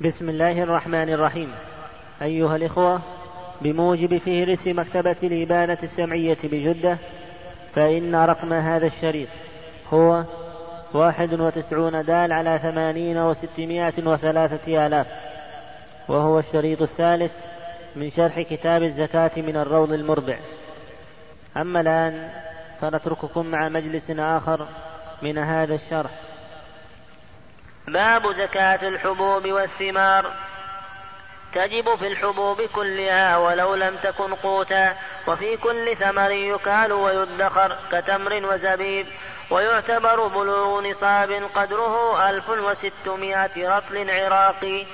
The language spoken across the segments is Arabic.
بسم الله الرحمن الرحيم. أيها الإخوة بموجب فهرس مكتبة الإبانة السمعية بجدة فإن رقم هذا الشريط هو واحد وتسعون دال على ثمانين وستمائة وثلاثة آلاف وهو الشريط الثالث من شرح كتاب الزكاة من الروض المربع أما الآن فنترككم مع مجلس آخر من هذا الشرح. باب زكاة الحبوب والثمار. تجب في الحبوب كلها ولو لم تكن قوتا وفي كل ثمر يكال ويدخر كتمر وزبيب ويعتبر بلوغ نصاب قدره ألف وستمائة رطل عراقي.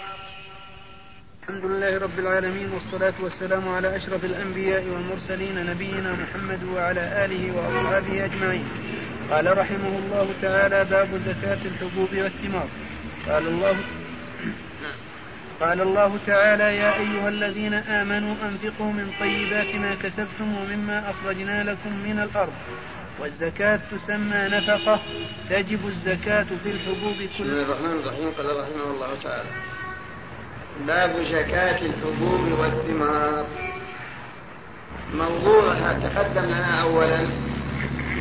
الحمد لله رب العالمين والصلاة والسلام على أشرف الأنبياء والمرسلين نبينا محمد وعلى آله وأصحابه أجمعين. قال رحمه الله تعالى باب زكاة الحبوب والثمار. قال الله قال الله تعالى يا أيها الذين آمنوا أنفقوا من طيبات ما كسبتم ومما أخرجنا لكم من الأرض والزكاة تسمى نفقة تجب الزكاة في الحبوب كلها. بسم الله الرحمن الرحيم قال رحمه الله تعالى باب زكاة الحبوب والثمار. موضوعها تقدم لنا أولا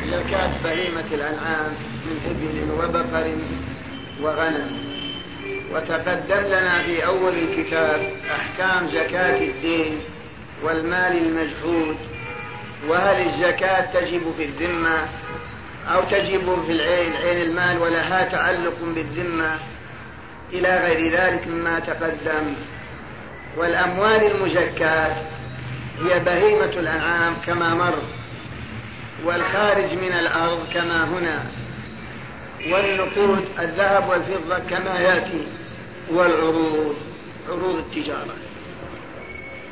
زكاة بهيمة الأنعام من إبل وبقر وغنم. وتقدم لنا في أول الكتاب أحكام زكاة الدين والمال المجهود وهل الزكاة تجب في الذمة أو تجب في العين؟ عين المال ولها تعلق بالذمة. إلى غير ذلك مما تقدم. والأموال المزكاة هي بهيمة الأنعام كما مر والخارج من الأرض كما هنا. والنقود الذهب والفضة كما يأتي والعروض عروض التجارة.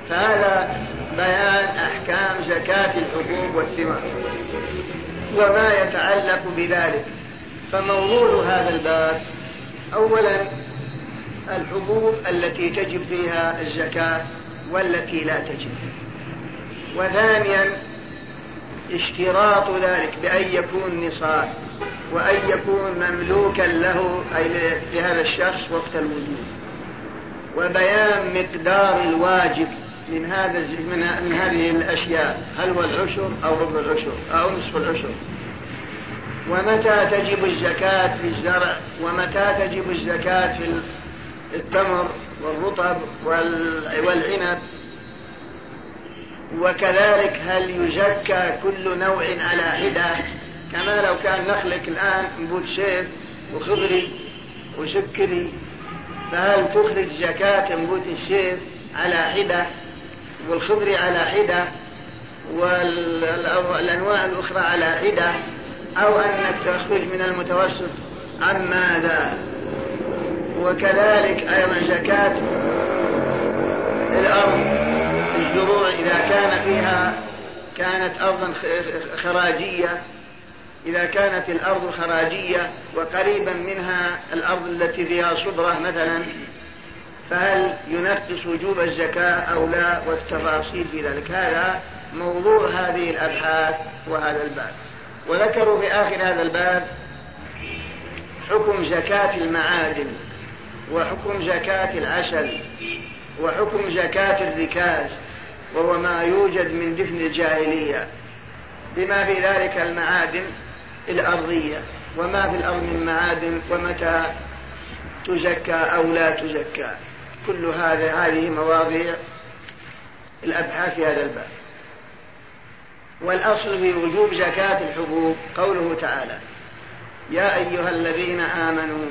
فهذا بيان أحكام زكاة الحبوب والثمار وما يتعلق بذلك. فموضوع هذا الباب أولا الحبوب التي تجب فيها الزكاة والتي لا تجب. وثانيا اشتراط ذلك بأن يكون نصاب. وأن يكون مملوكا له أي لهذا الشخص وقت الوجود. وبيان مقدار الواجب من هذا من, من هذه الأشياء. هل هو العشر أو ربع العشر أو نصف العشر؟ ومتى تجب الزكاة في الزرع؟ ومتى تجب الزكاة في التمر والرطب والعنب؟ وكذلك هل يزكى كل نوع على حدة؟ كما لو كان نخلك الآن نبوت شيف وخضري وسكري فهل تخرج زكاة نبوت الشيف على حدة والخضري على حدة والأنواع الأخرى على حدة أو أنك تخرج من المتوسط؟ عن ماذا؟ وكذلك أيضا زكاة الأرض الزروع إذا كان فيها كانت أرضا خراجية. إذا كانت الأرض خراجية وقريبا منها الأرض التي فيها صبرة مثلا فهل ينفس وجوب الزكاة أو لا والتفاصيل في ذلك؟ هذا موضوع هذه الأبحاث وهذا الباب. وذكروا في آخر هذا الباب حكم زكاة المعادن وحكم زكاة العسل وحكم زكاة الركاز وهو ما يوجد من دفن الجاهلية. بما في ذلك المعادن الأرضية وما في الأرض من معادن ومتى تزكى أو لا تزكى. كل هذا هذه مواضيع الأبحاث في هذا الباب. والأصل في وجوب زكاة الحبوب قوله تعالى يا أيها الذين آمنوا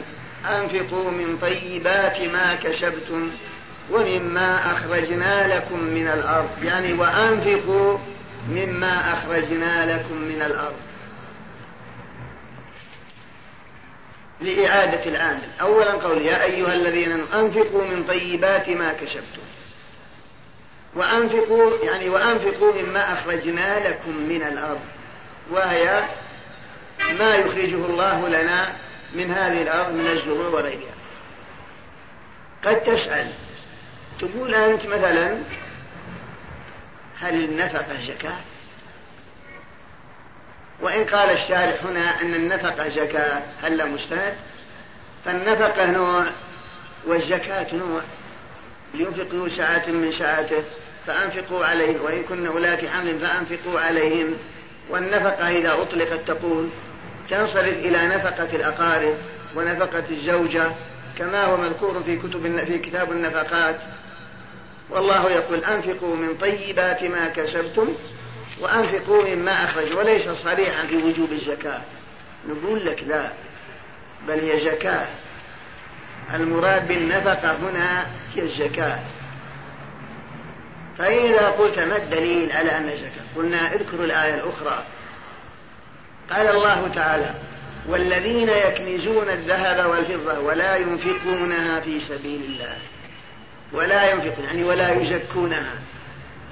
أنفقوا من طيبات ما كسبتم ومما أخرجنا لكم من الأرض. يعني وأنفقوا مما أخرجنا لكم من الأرض. لإعادة العامل أولا قول يا أيها الذين أنفقوا من طيبات ما كسبتم. وأنفقوا يعني وأنفقوا مما أخرجنا لكم من الأرض. وهي ما يخرجه الله لنا من هذه الأرض من الزروع وغيرها قد تسأل تقول أنت مثلا هل النفقة زكاة؟ وإن قال الشارح هنا أن النفقة زكاة هل مستند؟ فالنفقة نوع والزكاة نوع. لينفق ذو من ساعته فأنفقوا عليه وإن كن أولاة حمل فأنفقوا عليهم. والنفقة إذا أطلقت تقول تنصرف إلى نفقة الأقارب ونفقة الزوجة كما هو مذكور في كتب في كتاب النفقات. والله يقول أنفقوا من طيبات ما كسبتم وأنفقوا مما أخرج وليس صريحا في وجوب الزكاة. نقول لك لا بل هي زكاة. المراد بالنفقة هنا هي الزكاة. فإذا قلت ما الدليل على أن زكاة قلنا اذكروا الآية الأخرى. قال الله تعالى والذين يكنزون الذهب والفضة ولا ينفقونها في سبيل الله. ولا ينفقون يعني ولا يزكونها.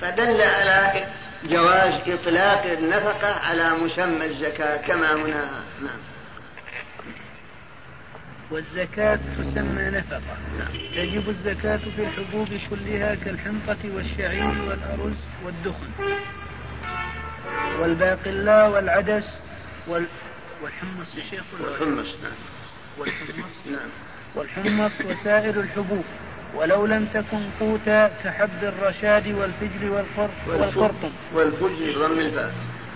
فدل على جواز إطلاق النفقة على مسمى الزكاة كما هنا. نعم. والزكاة تسمى نفقة. تجب الزكاة في الحبوب كلها كالحنطة والشعير والأرز والدخن. والباقلاء والعدس وال... والحمص يا شيخ. والحمص نعم. والحمص. نعم. والحمص وسائر الحبوب. ولو لم تكن قوتا كحب الرشاد والفجر والقرطم. والفجر ضم الفاء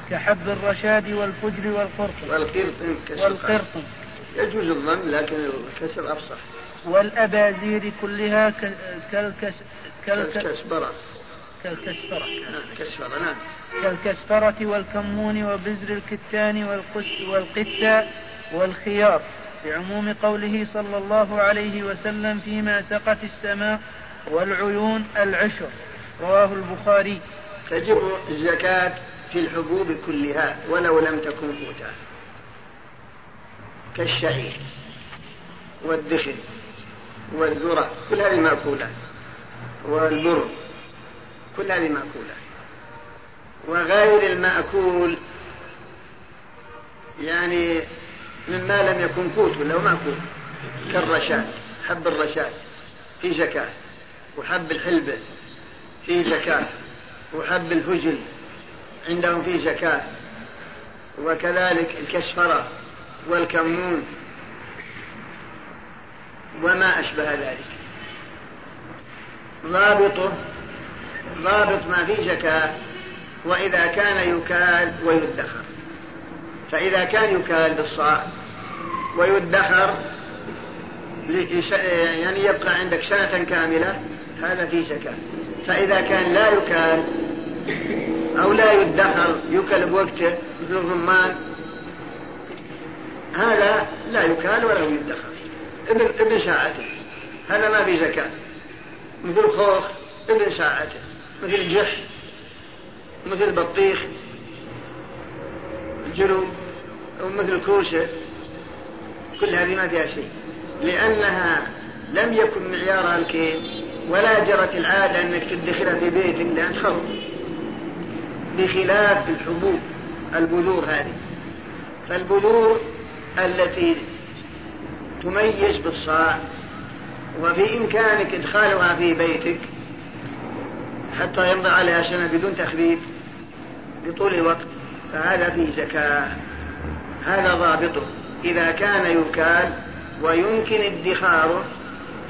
كحب الرشاد والفجر والقرطم. والقرطم والقرطم. يجوز الضم لكن الكسر أفصح. والأبازير كلها كالكس كالكسبرة. كالكسفرة نعم كسفرة نعم. كالكسفرة والكمون وبزر الكتان والقثة والخيار. بعموم قوله صلى الله عليه وسلم فيما سقت السماء والعيون العشر. رواه البخاري. تجب الزكاة في الحبوب كلها ولو لم تكن قوتا كالشعير والدخن والذرة كل هذه مأكولة. والبر كل هذه مأكولة. وغير المأكول يعني مما لم يكن قوت ولا مأكول كالرشاد حب الرشاد في زكاة. وحب الحلبة في زكاة. وحب الفجل عندهم في زكاة. وكذلك الكسفرة والكمون. وما أشبه ذلك. ضابطه ضابط ما في زكاة وإذا كان يكال ويدخر. فإذا كان يكال بالصاع ويدخر يعني يبقى عندك سنة كاملة هذا في زكاة فإذا كان لا يكال أو لا يدخر يكل بوقته مثل الرمان هذا لا يكال ولا يدخر. ابن ابن ساعته هذا ما في زكاة مثل خوخ ابن ساعته مثل جح مثل بطيخ الجنوب ومثل كوشة كل هذه ما فيها شيء. لأنها لم يكن معيارها الكيل ولا جرت العادة أنك تدخلها في بيتك لأن خرب بخلاف الحبوب البذور هذه. فالبذور التي تميز بالصاع وفي إمكانك إدخالها في بيتك حتى يمضي عليها سنة بدون تخفيف بطول الوقت فهذا فيه زكاة. هذا ضابطه. إذا كان يكال ويمكن ادخاره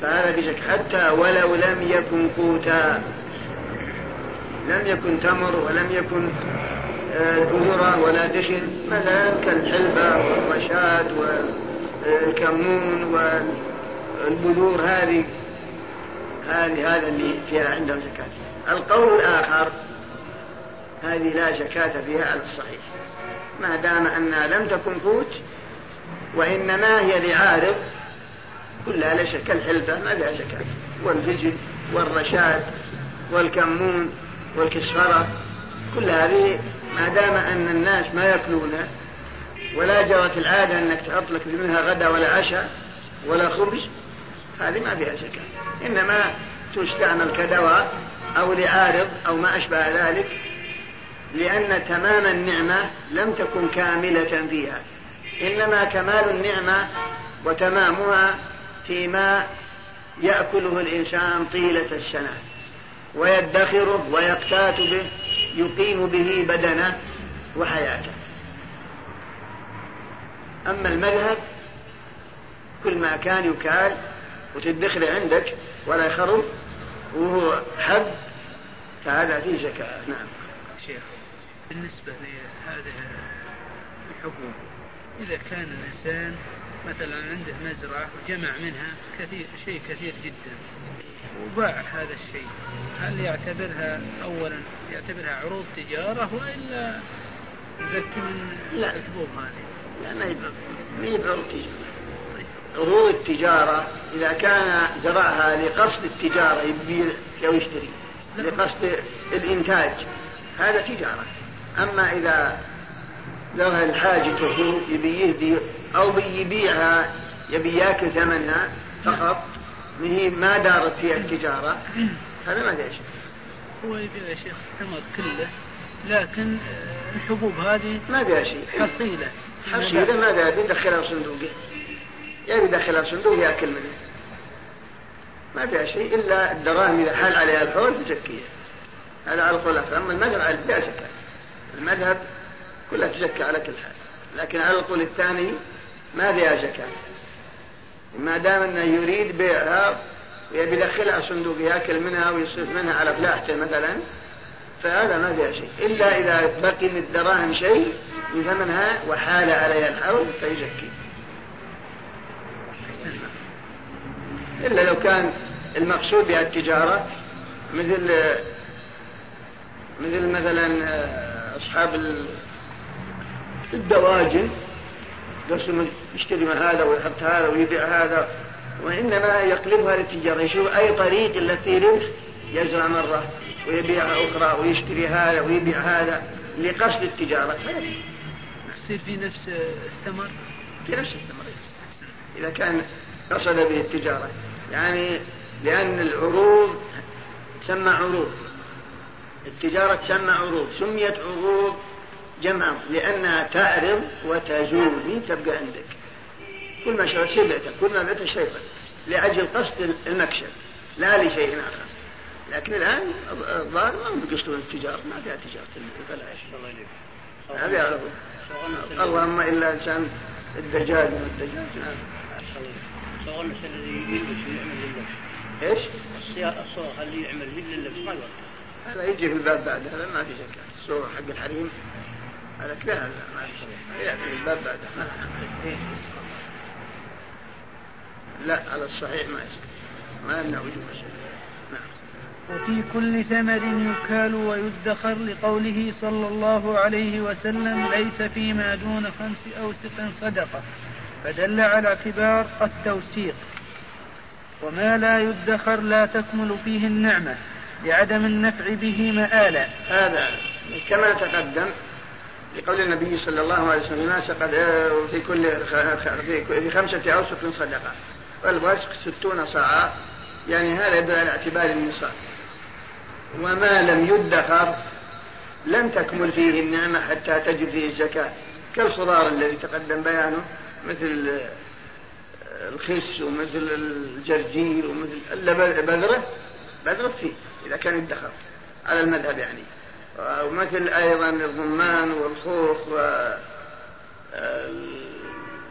فهذا بزكاة حتى ولو لم يكن قوتا. لم يكن تمر ولم يكن ذرة ولا دخن. مثلا كالحلبة والرشاد والكمون والبذور. هذه هذه هذا اللي فيها عندهم زكاة. القول الآخر هذه لا زكاة فيها على الصحيح. ما دام أنها لم تكن قوت وإنما هي لعارض كلها ليس كالحلبة ما فيها زكاة والفجل والرشاد والكمون والكسفرة كل هذه ما دام أن الناس ما يأكلونها ولا جرت العادة أنك تحط لك منها غدا ولا عشاء ولا خبز هذه ما فيها زكاة إنما تستعمل كدواء أو لعارض أو ما أشبه ذلك لأن تمام النعمة لم تكن كاملة فيها إنما كمال النعمة وتمامها فيما يأكله الإنسان طيلة السنة ويدخره ويقتات به يقيم به بدنه وحياته. أما المذهب كل ما كان يكال وتدخله عندك ولا يخرب وهو حب فهذا فيه زكاة نعم. شيخ. بالنسبة لهذه الحبوب إذا كان الإنسان مثلا عنده مزرعة وجمع منها كثير شيء كثير جدا وباع هذا الشيء هل يعتبرها أولا يعتبرها عروض تجارة وإلا يزكي من لا. الحبوب هذه؟ لا ما هي ما هي بعروض تجارة عروض التجارة إذا كان زرعها لقصد التجارة يبيع أو يشتري لقصد الإنتاج هذا تجارة أما إذا له لحاجته يبي يهدي أو بيبيعها يبي ياكل ثمنها فقط هي ما دارت فيها التجارة هذا ما شيء هو يبيع يا شيخ الثمر كله لكن الحبوب هذه ما فيها شيء حصيلة. حصيلة ماذا بيدخلها صندوقه يا بيدخلها صندوق ياكل منه. ما فيها شيء إلا الدراهم إذا حال عليها الحول تزكيها هذا على القول أما المذهب على لا زكاه المذهب كلها تزكى على كل حال. لكن على القول الثاني ما فيها زكاه ما دام أنه يريد بيعها ويبي يدخلها صندوق يأكل منها ويصرف منها على فلاحته مثلا فهذا ما فيها شيء. إلا إذا بقي من الدراهم شيء من ثمنها وحال عليها الحول فيزكي إلا لو كان المقصود بها التجارة مثل مثل مثلا آه، أصحاب الدواجن قسم يشتري هذا ويحط هذا ويبيع هذا وإنما يقلبها للتجارة. يشوف أي طريق التي ربح يزرع مرة ويبيع أخرى ويشتري هذا ويبيع هذا لقصد التجارة. يصير في نفس الثمر؟ في نفس الثمر إذا كان قصد به التجارة. يعني لأن العروض تسمى عروض. التجارة تسمى عروض؟ سميت عروض جمعا لأنها تعرض وتزول مين تبقى عندك؟ كل ما شريت شيء بعته كل ما بعته شيء لأجل قصد المكسب لا لشيء آخر. لكن الآن الظاهر ما بيقصدون التجارة ما فيها تجارة. البلاش ما فيها اللهم إلا إنسان الدجاج والدجاج نعم. صغر الذي يلبس ويعمل للبس إيش؟ الصور اللي يعمل للبس ما يورد هذا يجي في الباب بعد هذا ما في شك. الصور حق الحريم هذا كذا ما في شك. يأتي في الباب بعد. لا على الصحيح ما يصح ما يمنع وجوب الشيء نعم. وفي كل ثمر يكال ويدخر لقوله صلى الله عليه وسلم ليس فيما دون خمس أوسق صدقة. فدل على اعتبار التوسيق. وما لا يدخر لا تكمل فيه النعمة. لعدم النفع به مآلا. هذا كما تقدم لقول النبي صلى الله عليه وسلم الناس قد في كل في خمسة أوسق صدقة والوسق ستون صاعا. يعني هذا يدل على اعتبار النصاب. وما لم يدخر لم تكمل فيه النعمة حتى تجب فيه الزكاة. كالخضار الذي تقدم بيانه مثل الخس ومثل الجرجير ومثل الا بذرة بذرة فيه. إذا كان يدخر على المذهب يعني ومثل أيضا الرمان والخوخ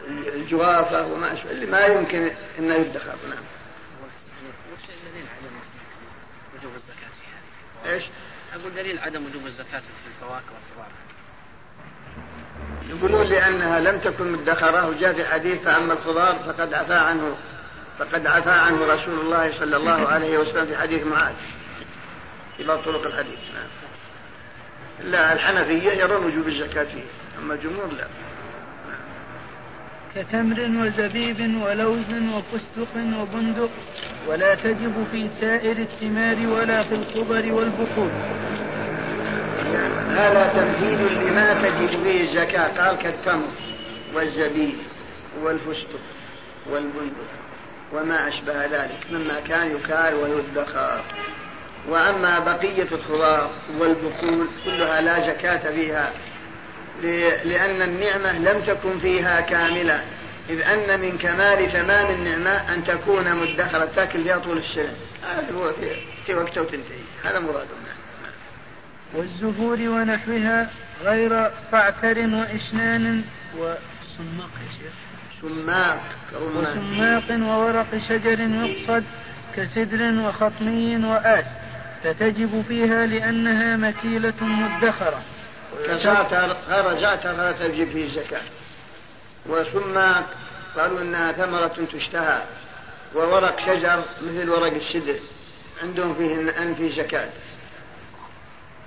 والجوافه وما أشبه اللي ما يمكن إنه يدخر نعم. وجوب الزكاة في هذا؟ إيش؟ أقول دليل عدم وجوب الزكاة في الفواكه والخضار. يقولون لأنها لم تكن مدخرة وجاء في حديث فأما الخضار فقد عفى عنه فقد عفى عنه رسول الله صلى الله عليه وسلم في حديث معاذ بعض طرق الحديث. نعم. لا الحنفية يرون وجوب الزكاة. فيه أما الجمهور لا. كتمر وزبيب ولوز وفستق وبندق ولا تجب في سائر الثمار ولا في الخضر والبقول هذا تمثيل لما تجب فيه الزكاة. قال كالتمر والزبيب والفستق والبندق وما أشبه ذلك مما كان يكال ويدخر وأما بقية الخضار والبقول كلها لا زكاة فيها لأن النعمة لم تكن فيها كاملة إذ أن من كمال تمام النعمة أن تكون مدخرة. تاكل فيها طول السنة هذا هو في وقته وتنتهي. هذا مرادنا والزهور ونحوها غير صعتر وإشنان وصماق يا شيخ. سماق وسماق وورق شجر يقصد كسدر وخطمي وآس. فتجب فيها لأنها مكيلة مدخرة. غير زعتر فلا تجب فيه الزكاة. وسماق قالوا إنها ثمرة تشتهى وورق شجر مثل ورق السدر عندهم فيه أن في زكاة.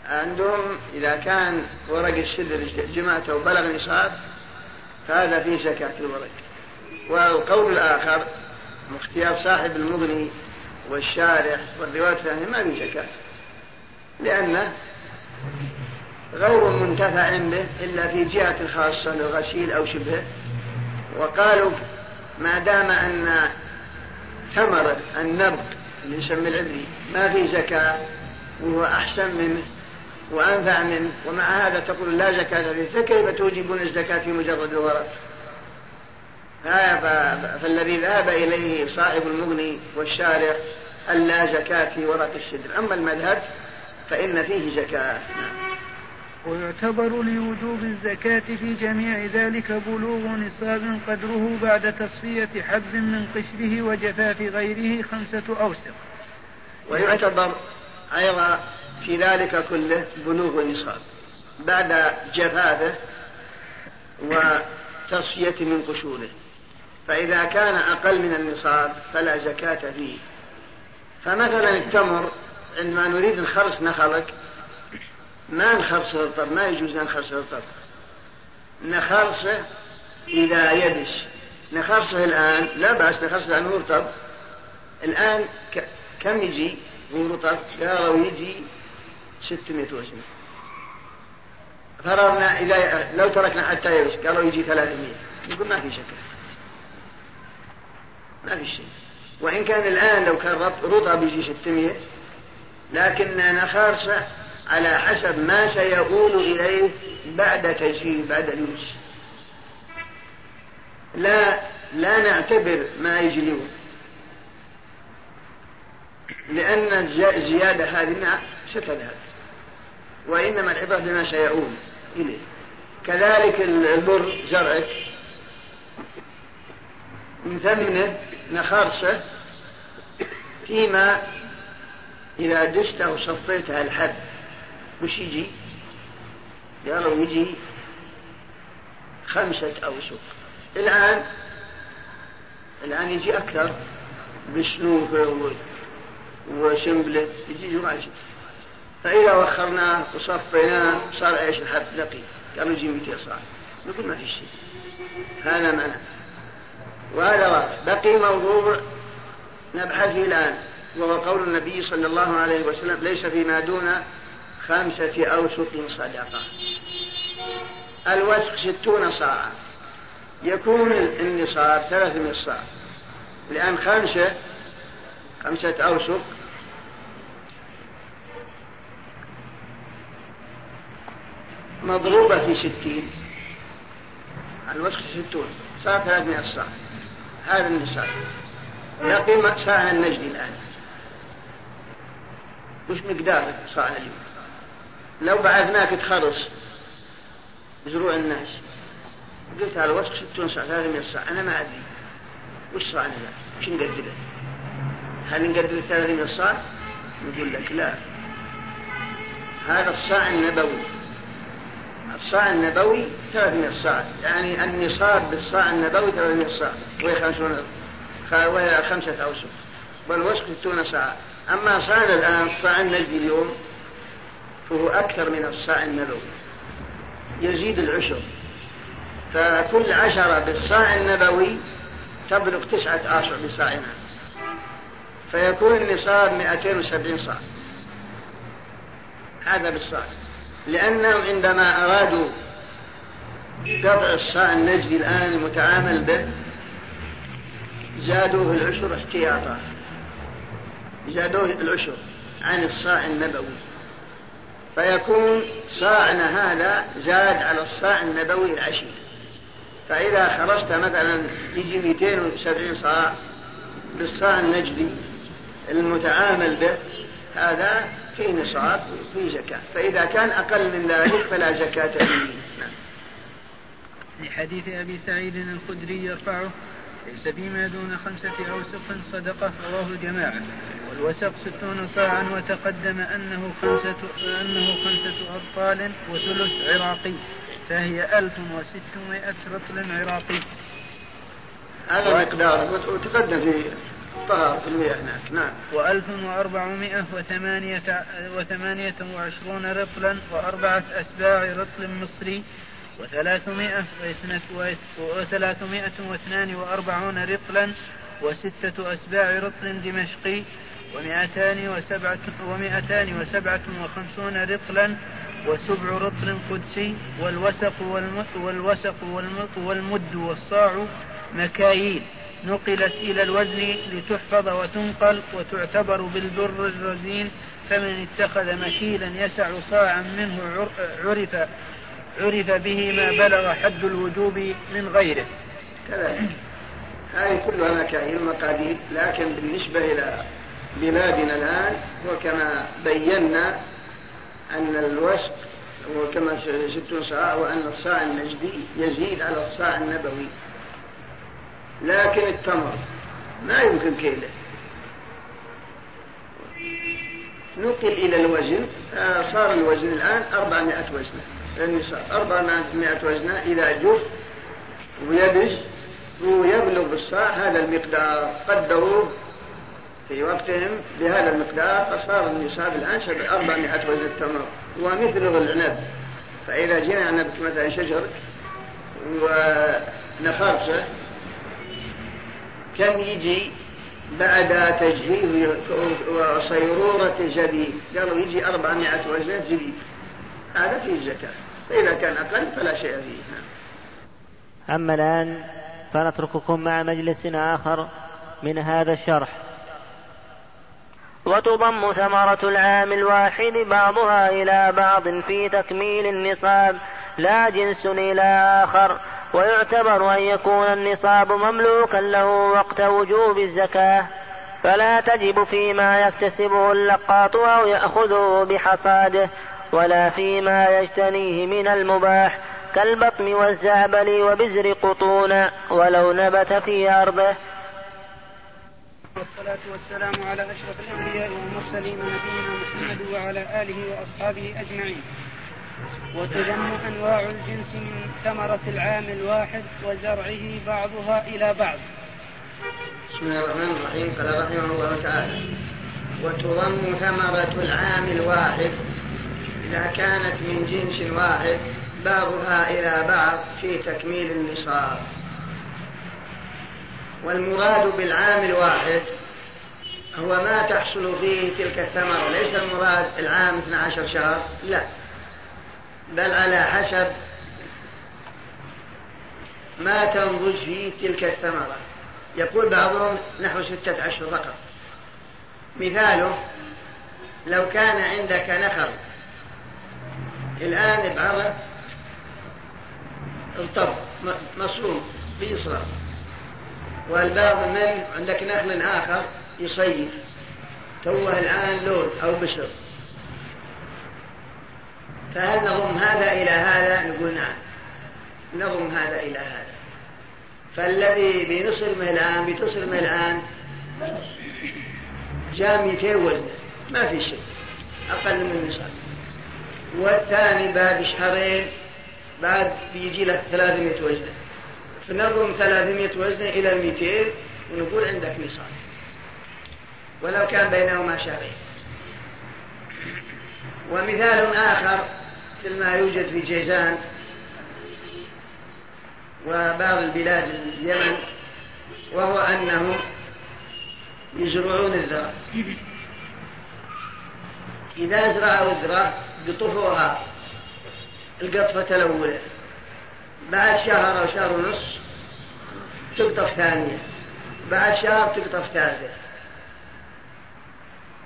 عندهم إذا كان ورق السدر جمعته وبلغ نصاب فهذا فيه زكاة الورق. والقول الآخر اختيار صاحب المغني والشارح والرواية الثانية ما في زكاة لأنه غير منتفع به إلا في جهة خاصة للغسيل أو شبهه. وقالوا ما دام أن ثمرة النبق اللي يسمى العذري ما في زكاة وهو أحسن منه وأنفع منه ومع هذا تقول لا زكاة فيه فكيف توجبون الزكاة في مجرد الورق؟ فالذي ذهب إليه صاحب المغني والشارع ألا زكاة في ورق الشدر. أما المذهب فإن فيه زكاة. نعم. ويعتبر لوجوب الزكاة في جميع ذلك بلوغ نصاب قدره بعد تصفية حب من قشره وجفاف غيره خمسة أوسق. ويعتبر أيضا في ذلك كله بلوغ النصاب بعد جفافه وتصفية من قشوره. فإذا كان أقل من النصاب فلا زكاة فيه. فمثلا التمر عندما نريد نخرص نخلك ما نخرصه الطب ما يجوز نخرصه الطب نخرصه إذا يبس نخرصه الآن؟ لا بأس نخرصه الآن مرطب الآن كم يجي؟ هو رطب قالوا يجي 600 وزن فرضنا إذا لو تركنا حتى يبس قالوا يجي 300 نقول ما في شك. ما في شيء. وإن كان الآن لو كان رطب يجي 600 لكننا خارصة على حسب ما سيؤول إليه بعد تجهيز بعد اليوس لا لا نعتبر ما يجي اليوم لأن الزيادة هذه ستذهب وإنما العبرة بما سيؤول إليه. كذلك البر زرعك من ثمنه نخرصه فيما إذا دشته وصفيتها الحب. وش يجي؟ قالوا يجي خمسة أوسق الآن الآن يجي أكثر. بشنوفة وشنبله يجي واجد فإذا وخرناه وصفيناه صار إيش؟ الحب لقي قالوا يجي 200 صاع نقول ما في شيء. هذا معنى. وهذا بقي موضوع نبحث فيه الآن وهو قول النبي صلى الله عليه وسلم ليس فيما دون خمسة أوسق صدقة. الوسق ستون صاعا يكون النصاب ثلاثمائة صاع. لأن خمسة خمسة أوسق. مضروبة في ستين. الوسق ستون. صار ثلاثمائة صاع. هذا النصاب. يقيم صاع النجد الآن. وش مقدار صاع اليوم؟ لو بعثناك تخرص بزروع الناس. قلت على وسط ستون صاع ثلاثمائة صاع. أنا ما أدري. وش صاع ذا وش نقدره؟ هل نقدر ثلاثمائة صاع؟ نقول لك لا. هذا الصاع النبوي. الصاع النبوي 300 صاع يعني النصاب بالصاع النبوي 300 صاع وهي 50 وهي خمسة أوسق والوسق 60 صاع. أما صاعنا الآن صاع النجدي اليوم فهو أكثر من الصاع النبوي. يزيد العشر. فكل عشرة بالصاع النبوي تبلغ تسعة آصع بصاعنا. فيكون النصاب 270 صاع. هذا بالصاع. لأنهم عندما أرادوا قطع الصاع النجدي الآن المتعامل به زادوه العشر احتياطا. زادوه العشر عن الصاع النبوي. فيكون صاعنا هذا زاد على الصاع النبوي العشير فإذا خرجت مثلا يجي 270 صاع بالصاع النجدي المتعامل به هذا فيه نصاب وفيه زكاة. فإذا كان أقل من ذلك فلا زكاة فيه. نعم. لحديث أبي سعيد الخدري يرفعه ليس فيما دون خمسة أوسق صدقة. رواه الجماعة. والوسق ستون صاعا وتقدم أنه خمسة أنه خمسة أرطال وثلث عراقي فهي ألف وستمائة رطل عراقي. هذا مقدار وتقدم في طهر في المياه. هناك نعم. وألف وأربعمائة وثمانية, وثمانية وعشرون رطلا وأربعة أسباع رطل مصري وثلاثمائة وثلاثمائة واثنان وأربعون رطلا وستة أسباع رطل دمشقي ومئتان وسبعة ومئتان وسبعة وخمسون رطلا وسبع رطل قدسي والوسق والوسق والمد والصاع مكاييل. نقلت إلى الوزن لتحفظ وتنقل وتعتبر بالبر الرزين فمن اتخذ مكيلا يسع صاعا منه عرف عرف به ما بلغ حد الوجوب من غيره. كذلك. هذه كلها مكاييل ومقادير لكن بالنسبة إلى بلادنا الآن وكما بينا أن الوسق هو كما ست صاع وأن الصاع النجدي يزيد على الصاع النبوي. لكن التمر ما يمكن كيله. نقل إلى الوزن. صار الوزن الآن 400 وزنة. النصاب 400 وزنة إذا جف ويدج ويبلغ الصاع هذا المقدار. قدروه في وقتهم بهذا المقدار فصار النصاب الآن 400 وزن التمر ومثله العنب فإذا جينا عنب مثلا شجر ونخرسه كم يجي بعد تجهيز وصيرورة جديد؟ قالوا يجي 400 وزن جديد. هذا فيه الزكاة. فإذا كان أقل فلا شيء فيه. أما الآن فنترككم مع مجلس آخر من هذا الشرح. وتضم ثمرة العام الواحد بعضها إلى بعض في تكميل النصاب. لا جنس إلى آخر. ويعتبر أن يكون النصاب مملوكا له وقت وجوب الزكاة فلا تجب فيما يكتسبه اللقاط أو يأخذه بحصاده ولا فيما يجتنيه من المباح كالبطن والزعبل وبزر قطون ولو نبت في أرضه. والصلاة والسلام على أشرف الأنبياء والمرسلين نبينا محمد وعلى آله وأصحابه أجمعين. وتذم أنواع الجنس من ثمرة العام الواحد وزرعه بعضها إلى بعض. بسم الله الرحمن الرحيم. قال رحمه الله تعالى وتضم ثمرة العام الواحد إذا كانت من جنس واحد بعضها إلى بعض في تكميل النصاب. والمراد بالعام الواحد هو ما تحصل فيه تلك الثمرة. ليس المراد العام 12 شهر لا. بل على حسب ما تنضج فيه تلك الثمرة. يقول بعضهم نحو ستة أشهر فقط مثاله لو كان عندك نخل الآن بعضه ارتب مصروم بيصرف والبعض من عندك نخل آخر يصيف توه الآن لون أو بشر. فهل نضم هذا إلى هذا؟ نقول نعم. نضم هذا إلى هذا. فالذي بنصرمه الآن بتصرمه الآن جاء 200 وزن. ما في شيء. أقل من النصاب. والثاني بعد شهرين بعد بيجي له 300 وزن. فنضم 300 وزن إلى 200 ونقول عندك نصاب. ولو كان بينهما شهرين. ومثال آخر مثل ما يوجد في جيزان وبعض البلاد اليمن وهو أنهم يزرعون الذرة. إذا زرعوا الذرة قطفوها القطفة الأولى بعد شهر أو شهر ونصف تقطف ثانية. بعد شهر تقطف ثالثة.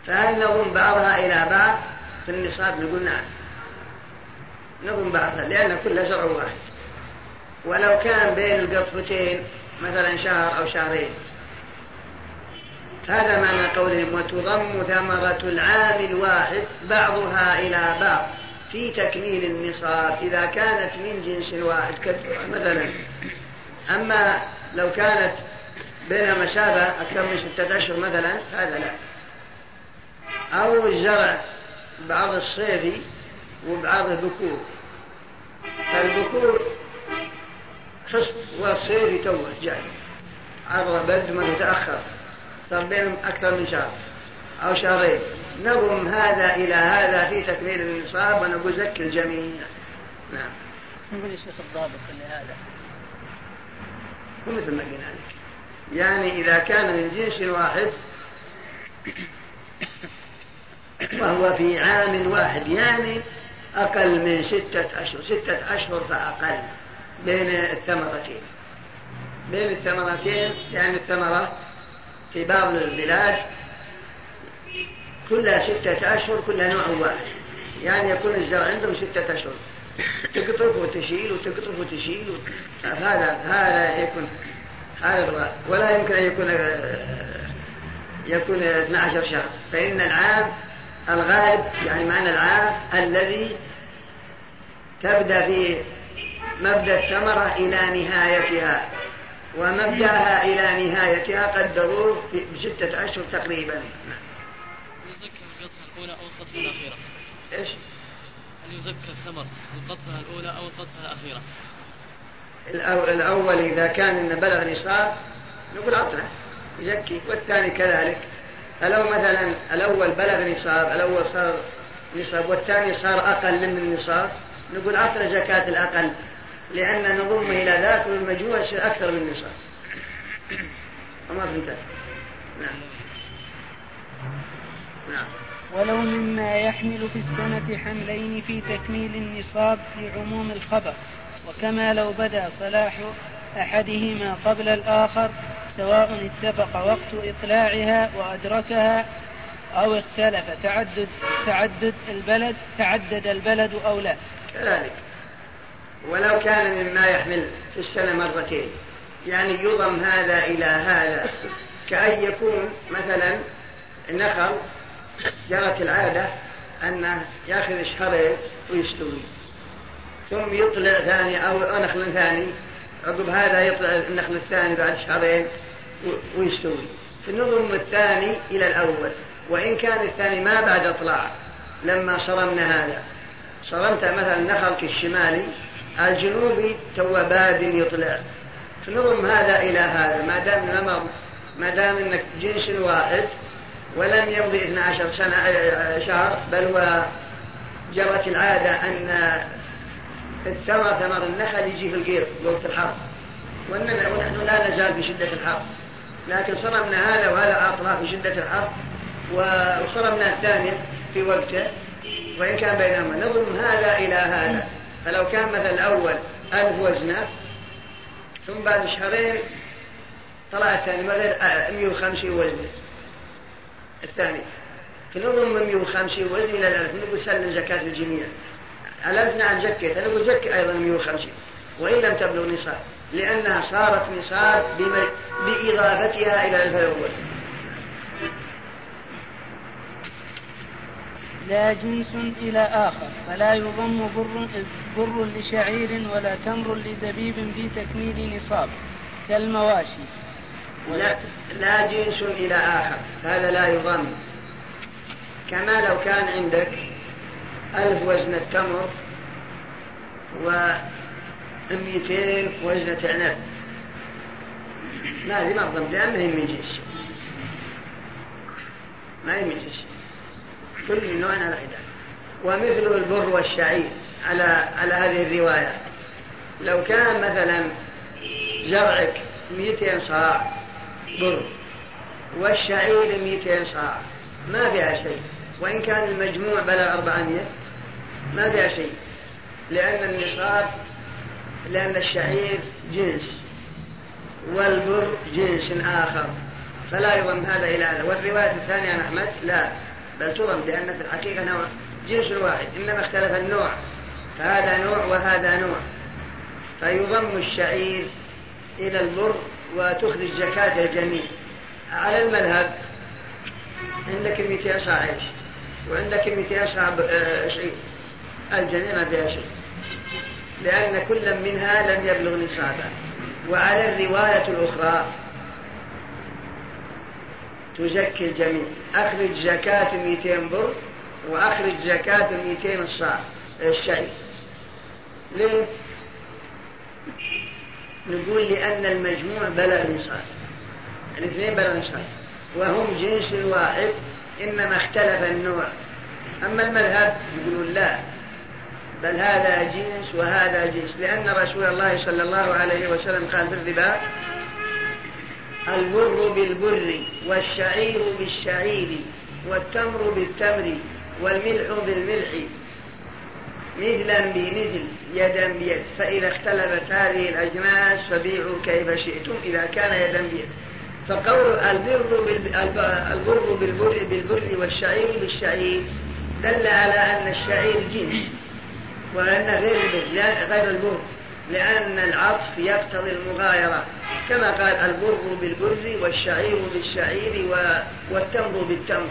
فهل نضم بعضها إلى بعض؟ في النصاب نقول نعم. نضم بعضها لأن كلها زرع واحد. ولو كان بين القطفتين مثلا شهر أو شهرين. هذا معنى قولهم وتضم ثمرة العام الواحد بعضها إلى بعض في تكميل النصاب إذا كانت من جنس واحد مثلا. أما لو كانت بينها مسافة أكثر من ستة أشهر مثلا هذا لا. أو الزرع بعض وبعض الذكور. فالذكور حصن والصيدي توه جاي. عبر برد ما تتأخر صار بينهم أكثر من شهر أو شهرين. نضم هذا إلى هذا في تكميل النصاب ونقول زك الجميع. نعم. نقول يا شيخ الضابط لهذا ومثل ما قلنا لك. يعني إذا كان من جنس واحد وهو في عام واحد. يعني أقل من ستة أشهر ستة أشهر فأقل بين الثمرتين. بين الثمرتين يعني الثمرة في بعض البلاد كلها ستة أشهر كلها نوع واحد. يعني يكون الزرع عندهم ستة أشهر. تقطف وتشيل وتقطف وتشيل. هذا هذا يكون هذا ولا يمكن أن يكون يكون 12 شهر. فإن العام الغالب يعني معنى العام الذي تبدأ في مبدأ الثمرة إلى نهايتها ومبدأها إلى نهايتها قدروه بستة أشهر تقريبا يزكى القطفة الأولى أو القطفة الأخيرة إيش؟ هل يزكى الثمر القطفة الأولى أو القطفة الأخيرة؟ الأول إذا كان إن بلغ نصاب نقول عطله يزكي والثاني كذلك فلو مثلا الأول بلغ نصاب الأول صار نصاب والثاني صار أقل من النصاب. نقول عطله زكاة الأقل لأن نضم إلى ذاك والمجموع يصير أكثر من النصاب. وما فهمت نعم. نعم. ولو مما يحمل في السنة حملين في تكميل النصاب في عموم الخبر وكما لو بدا صلاح أحدهما قبل الآخر سواء اتفق وقت إقلاعها وأدركها أو اختلف. تعدد تعدد البلد تعدد البلد أو لا. كذلك. ولو كان مما يحمل في السنة مرتين. يعني يضم هذا إلى هذا. كأن يكون مثلا النخل جرت العادة أنه يأخذ شهرين ويستوي. ثم يطلع ثاني أو نخل ثاني. عقب هذا يطلع النخل الثاني بعد شهرين. ويستوي فنضم الثاني إلى الأول وإن كان الثاني ما بعد إطلاع لما صرمنا هذا. صرمت مثلا نخلك الشمالي الجنوبي تو باد يطلع. فنضم هذا إلى هذا. ما دام ما دام إنك جنس واحد ولم يمضي 12 سنة شهر بل هو جرت العادة أن الثمر ثمر النخل يجي في القير وقت الحر ونحن لا نزال في شدة الحر لكن صرمنا هذا وهذا أطراف في شدة الحر وصرمنا الثانية في وقته وإن كان بينهما. نضم هذا إلى هذا. فلو كان مثلا الأول ألف وزنة ثم بعد شهرين طلع الثاني مثلا 150 وزنة. الثاني. فنضم من 150 وزن إلى الألف نقول سلم زكاة الجميع. الألف نعم زكيت أنا أقول زكي أيضا 150 وإن لم تبلغ نصاب. لأنها صارت نصاب بإضافتها إلى الألف الأول لا جنس إلى آخر فلا يضم بر, بر لشعير ولا تمر لزبيب في تكميل نصاب كالمواشي. لا, لا جنس إلى آخر هذا لا يضم. كما لو كان عندك ألف وزن التمر ومئتين وزنة عنب ما هذه ما تضم لأنها هي من جنس ما هي من جنس كل نوع على حدة ومثل البر والشعير على على هذه الرواية. لو كان مثلا زرعك 200 صاع بر والشعير 200 صاع ما فيها شيء. وإن كان المجموع بلغ 400 ما فيها شيء. لأن النصاب لأن الشعير جنس والبر جنس آخر. فلا يضم هذا إلى هذا. والرواية الثانية عن أحمد لا بل تضم لأن في الحقيقة نوع جنس واحد إنما اختلف النوع. فهذا نوع وهذا نوع. فيضم الشعير إلى البر وتخرج زكاة الجميع. على المذهب عندك 200 صاع عيش وعندك 200 صاع آه، شعير. الجميع ما فيها شيء. لأن كل منها لم يبلغ نصابا وعلى الرواية الأخرى تزكي الجميع. أخرج زكاة 200 بر وأخرج زكاة 200 الصاع الشعير ليه؟ نقول لأن المجموع بلغ نصاب الاثنين بلغ نصاب وهم جنس واحد إنما اختلف النوع. أما المذهب يقولون لا. بل هذا جنس وهذا جنس لأن رسول الله صلى الله عليه وسلم قال في الربا البر بالبر والشعير بالشعير والتمر بالتمر والملح بالملح. مثلا بمثل يدا بيد. فإذا اختلفت هذه الأجناس فبيعوا كيف شئتم إذا كان يدا بيد. فقول البر البر بالبر, بالبر والشعير بالشعير دل على أن الشعير جنس. وأن غير البر غير البر لأن العطف يقتضي المغايرة. كما قال البر بالبر والشعير بالشعير والتمر بالتمر.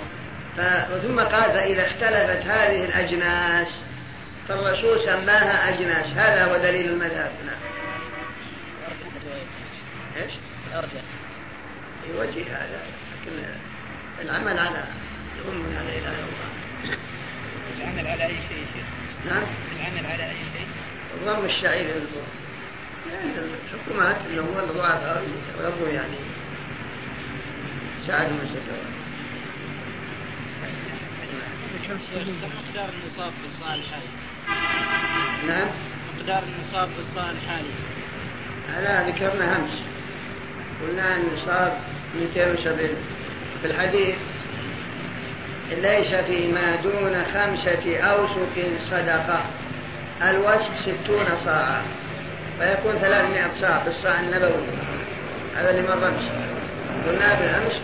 ثم قال فإذا اختلفت هذه الأجناس فالرسول سماها أجناس. هذا هو دليل المذهب. نعم. إيش؟ أرجع. يوجه هذا لكن العمل على يظن هذا إله الله. العمل على أي شيء شيخ؟ نعم. العمل على أي شيء؟ ضم الشعير الحكومات اللي هو الضعفاء يغضوا يعني ساعدوا من الزكاة مقدار النصاب في الصاع الحالي نعم. مقدار النصاب في الصاع الحالي هذا ذكرنا أمس قلنا النصاب 270 في الحديث ليس فيما دون خمسة أوسق صدقة. الوسق ستون صاعا. فيكون ثلاثمائة صاع في الصاع النبوي. هذا اللي مر أمس. قلنا بالأمس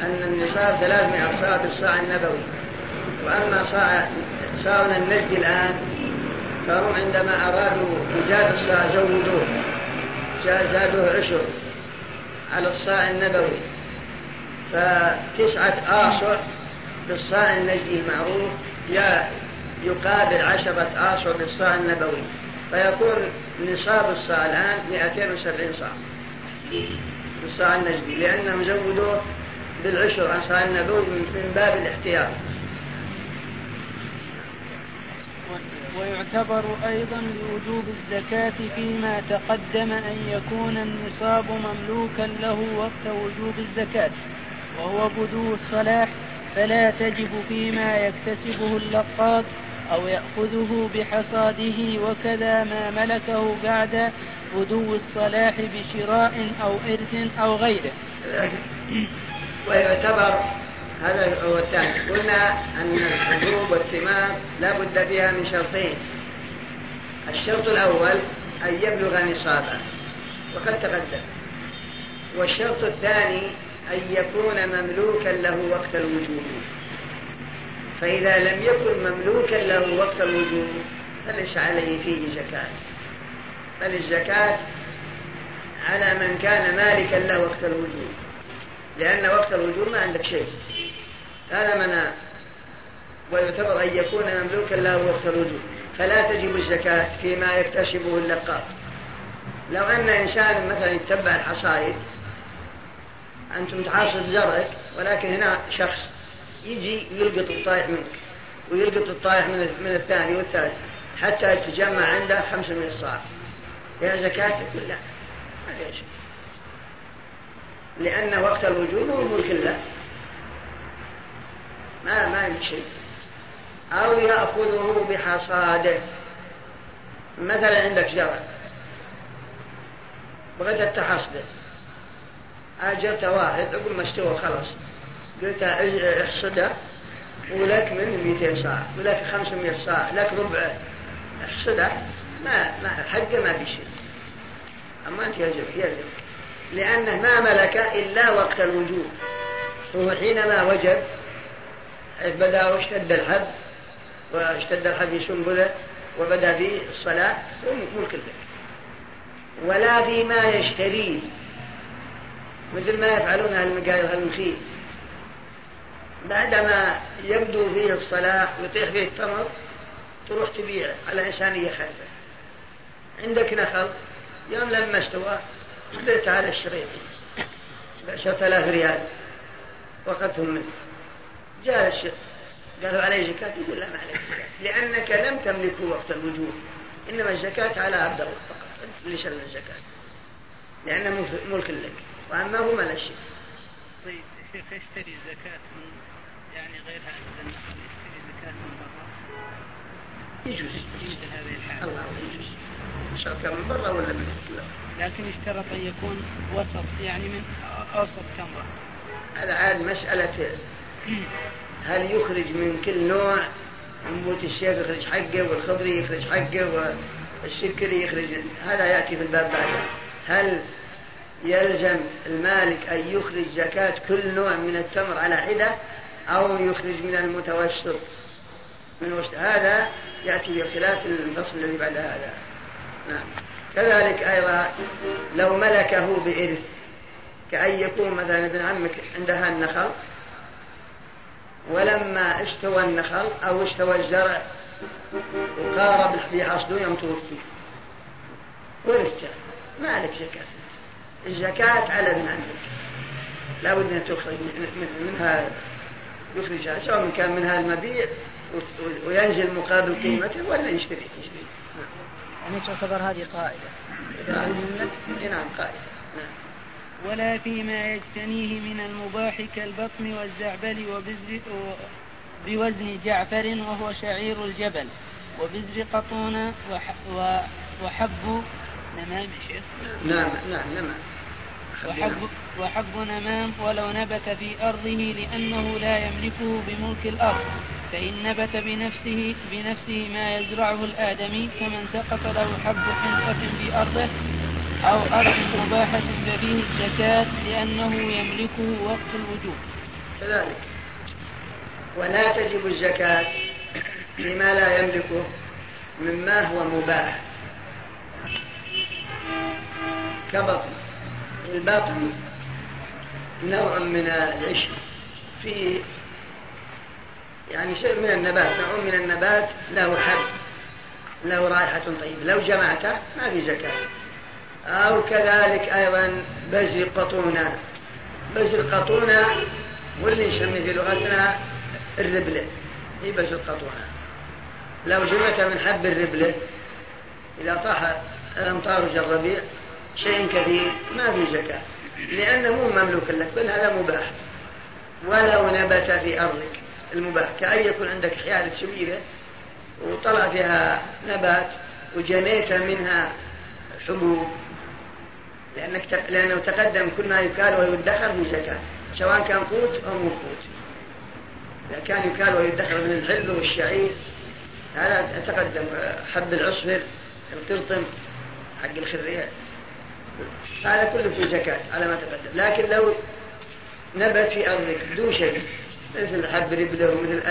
أن النصاب ثلاثمائة صاع في الصاع النبوي. وأما صاع صاعنا النجد الآن فهم عندما أرادوا إيجاد الصاع زودوه زادوه عشر على الصاع النبوي. فتسعة آصع بالصاع النجدي المعروف يا يقابل عشرة آصع بالصاع النبوي فيكون نصاب الصاع الآن 270 صاع بالصاع النجدي لأنهم زودوه بالعشر عن صاع النبوي من باب الاحتياط. ويعتبر أيضا لوجوب الزكاة فيما تقدم أن يكون النصاب مملوكا له وقت وجوب الزكاة وهو بدو الصلاح فلا تجب فيما يكتسبه اللقاط أو يأخذه بحصاده وكذا ما ملكه بعد بدو الصلاح بشراء أو إرث أو غيره. ويعتبر هذا هو الثاني قلنا أن الحبوب والثمار لا بد فيها من شرطين. الشرط الأول أن يبلغ نصابا وقد تقدم. والشرط الثاني أن يكون مملوكا له وقت الوجوب فإذا لم يكن مملوكا له وقت الوجوب فليس عليه فيه زكاة. بل الزكاة على من كان مالكا له وقت الوجوب لأن وقت الوجوب ما عندك شيء. هذا منع ويعتبر أن يكون مملوكا له وقت الوجوب فلا تجب الزكاة فيما يكتسبه اللقاط لو أن إنسان مثلا يتبع الحصائد أنت متحاصد زرعك ولكن هنا شخص يجي يلقط الطايح منك ويلقط الطايح من من الثاني والثالث حتى يتجمع عنده خمسة من الصاع. يا زكاة لا؟ ما فيها شيء. لأن وقت الوجوب هو ملك الله. ما ما يملك شيء. أو يأخذه بحصاده. مثلا عندك زرع بغيت تحصده أجرت واحد أقول ما استوى خلاص. قلت احصده ولك من 200 صاع ولك 500 صاع لك ربعه احصده. ما ما حقه ما في شيء. أما أنت يجب يجب لأنه ما ملك إلا وقت الوجوب هو حينما وجب بدأ واشتد الحب واشتد الحب في سنبلة وبدأ في الصلاة ملك لك ولا فيما يشتريه. مثل ما يفعلون المقايض المخيل. بعدما يبدو فيه الصلاح ويطيح فيه التمر تروح تبيع على إنسانية خلفه عندك نخل يوم لما استوى بعته على الشريط. بعشرة آلاف ريال. وقتهم منه. جاء الشيخ قالوا عليه زكاة يقول لا ما عليك زكاة. لأنك لم تملكه وقت الوجوب إنما الزكاة على عبده فقط. أنت اللي شل الزكاة لأنه ملك لك. وأما هو ما له شيء. طيب شيخ يشتري الزكاة من يعني غير هذا النخل يشتري زكاة من برا؟ يجوز. مثل هذه الحالة. الله يجوز شركة من برا ولا من لا لكن اشترط أن يكون وسط يعني من أوسط تمرة هذا عاد مسألة هل يخرج من كل نوع؟ نبوت الشيخ يخرج حقه والخضري يخرج حقه والسكري يخرج. هذا يأتي في الباب بعده هل يلزم المالك أن يخرج زكاة كل نوع من التمر على حدة أو يخرج من المتوسط. من وسط هذا يأتي بخلاف الفصل الذي بعد هذا. نعم. كذلك أيضا لو ملكه بإرث كأن يكون مثلا ابن عمك عندها النخل ولما استوى النخل أو استوى الزرع وقارب في حصده يوم توفي. ورثته ما عليك زكاة. الزكاة على ابن عمك لا بد أن تخرج منها يخرجها سواء كان منها المبيع وينزل مقابل قيمته ولا يشتري يشتري يعني تعتبر هذه قاعدة. إذا نعم, نعم قاعدة. نعم. ولا فيما يجتنيه من المباح كالبطن والزعبل وبزر بوزن جعفر وهو شعير الجبل. وبزر قطون وحب نمام شيخ. نعم نعم نمام. وحب, وحب نمام ولو نبت في أرضه لأنه لا يملكه بملك الأرض. فإن نبت بنفسه بنفسه ما يزرعه الآدمي فمن سقط له حب حنطة في أرضه أو أرض مباحة ففيه الزكاة لأنه يملكه وقت الوجوب. كذلك. ولا تجب الزكاة فيما لا يملكه مما هو مباح. كبطن. البطن نوع من العشب فيه يعني شيء من النبات نوع من النبات له حب له رائحة طيبة لو جمعته ما في زكاة. أو كذلك أيضا بزر قطونة بزر قطونة واللي نسميه في لغتنا الربلة. هي بزر قطونة لو جمعت من حب الربلة إذا طاح الأمطار الربيع شيء كثير ما في زكاة. لأنه مو مملوك لك بل هذا مباح. ولو نبت في أرضك المباح. كأن يكون عندك حيالة كبيرة وطلع فيها نبات وجنيت منها حبوب. لأنك لأنه تقدم كل ما يكال ويدخر في زكاة. سواء كان قوت أو مو قوت. إذا كان يكال ويدخر من الحلب والشعير هذا تقدم حب العصفر القرطم حق الخرية هذا كله في زكاة على ما تقدم. لكن لو نبت في أرضك دون شيء مثل حب ربله ومثل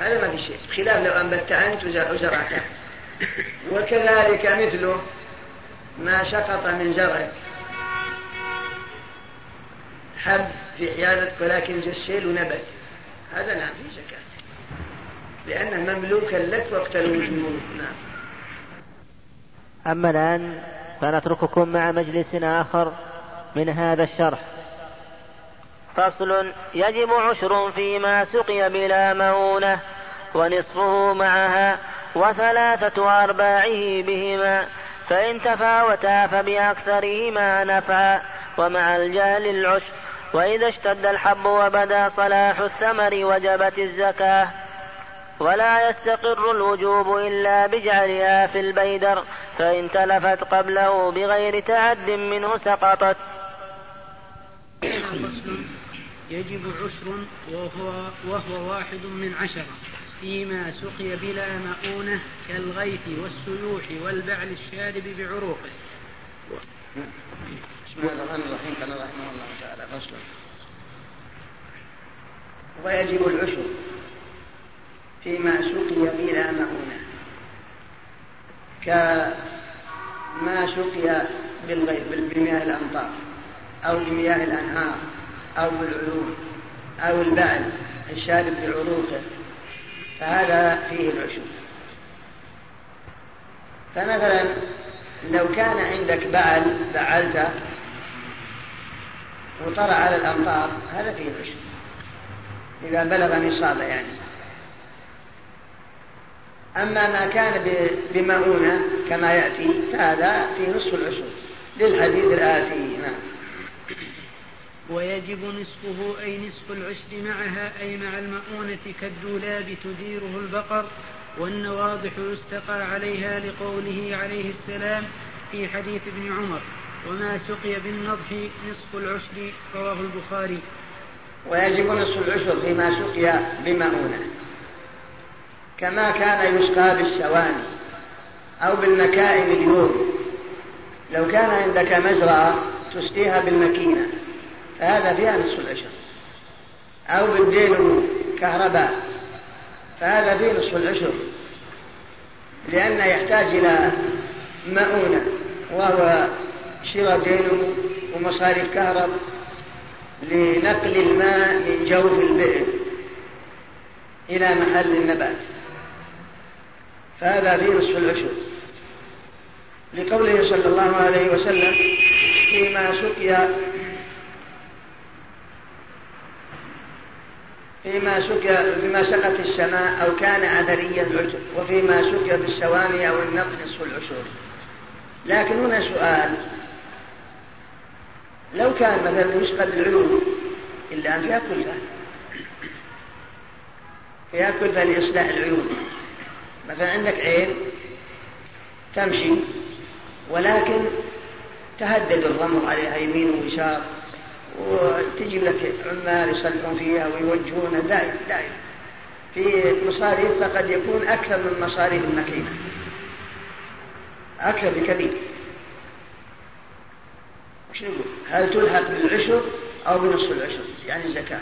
هذا ما في شيء. خلاف لو أنبت أنت وزرعته. وكذلك مثله ما سقط من زرعك حب في حيادتك ولكن جسيل ونبت. هذا نعم في زكاة. لأنه مملوكا لك وقت الوجود. نعم. أما الآن فنترككم مع مجلس آخر من هذا الشرح. فصل يجب عشر فيما سقي بلا مؤونة ونصفه معها وثلاثة أرباعه بهما فإن تفاوتا فبأكثرهما نفعا ومع الجهل العشر. وإذا اشتد الحب وبدا صلاح الثمر وجبت الزكاة. ولا يستقر الوجوب إلا بجعلها في البيدر فإن تلفت قبله بغير تعد منه سقطت. يجب عسر وهو, وهو واحد من عشرة فيما سقي بلا مؤونة كالغيث والسيوح والبعل الشارب بعروقه. بسم الله الرحمن الرحيم. قال رحمه الله تعالى فصل. ويجب العشر فيما سقي بلا مؤونة. كما سقي بمياه الأمطار أو بمياه الأنهار أو بالعيون أو البعل الشارب بعروقه فهذا فيه العشر فمثلا لو كان عندك بعل بعلته وطرى على الأمطار هذا فيه العشر إذا بلغ نصابه يعني. أما ما كان بمؤونة كما يأتي فهذا في نصف العشر للحديث الآتي. نعم. ويجب نصفه أي نصف العشر معها أي مع المؤونة كالدولاب تديره البقر والنواضح يستقى عليها لقوله عليه السلام في حديث ابن عمر. وما سقي بالنضح نصف العشر رواه البخاري. ويجب نصف العشر فيما سقي بمؤونة. كما كان يسقى بالسواني أو بالمكائن اليوم. لو كان عندك مزرعة تسقيها بالمكينة فهذا فيها نصف العشر. أو بالدين كهرباء فهذا فيه نصف العشر. لأنه يحتاج إلى مؤونة وهو شراء دينه ومصاريف كهرب لنقل الماء من جوف البئر إلى محل النبات. فهذا في نصف العشر. لقوله صلى الله عليه وسلم فيما سقي فيما سقي بما سقت السماء أو كان عذريا العشر وفيما سقي بالسواني أو النقل نصف العشر. لكن هنا سؤال لو كان مثلا يسقى بالعلوم إلا أن فيها كلفة. فيها كلفة لإصلاح العيون. مثلا عندك عين تمشي ولكن تهدد الرمل عليها يمين ويسار وتجي لك عمال يصلحون فيها ويوجهونها دائما دائما في مصاريف فقد يكون أكثر من مصاريف الماكينة أكثر بكثير. وش نقول؟ هل تلحق بالعشر أو بنصف العشر؟ يعني الزكاة.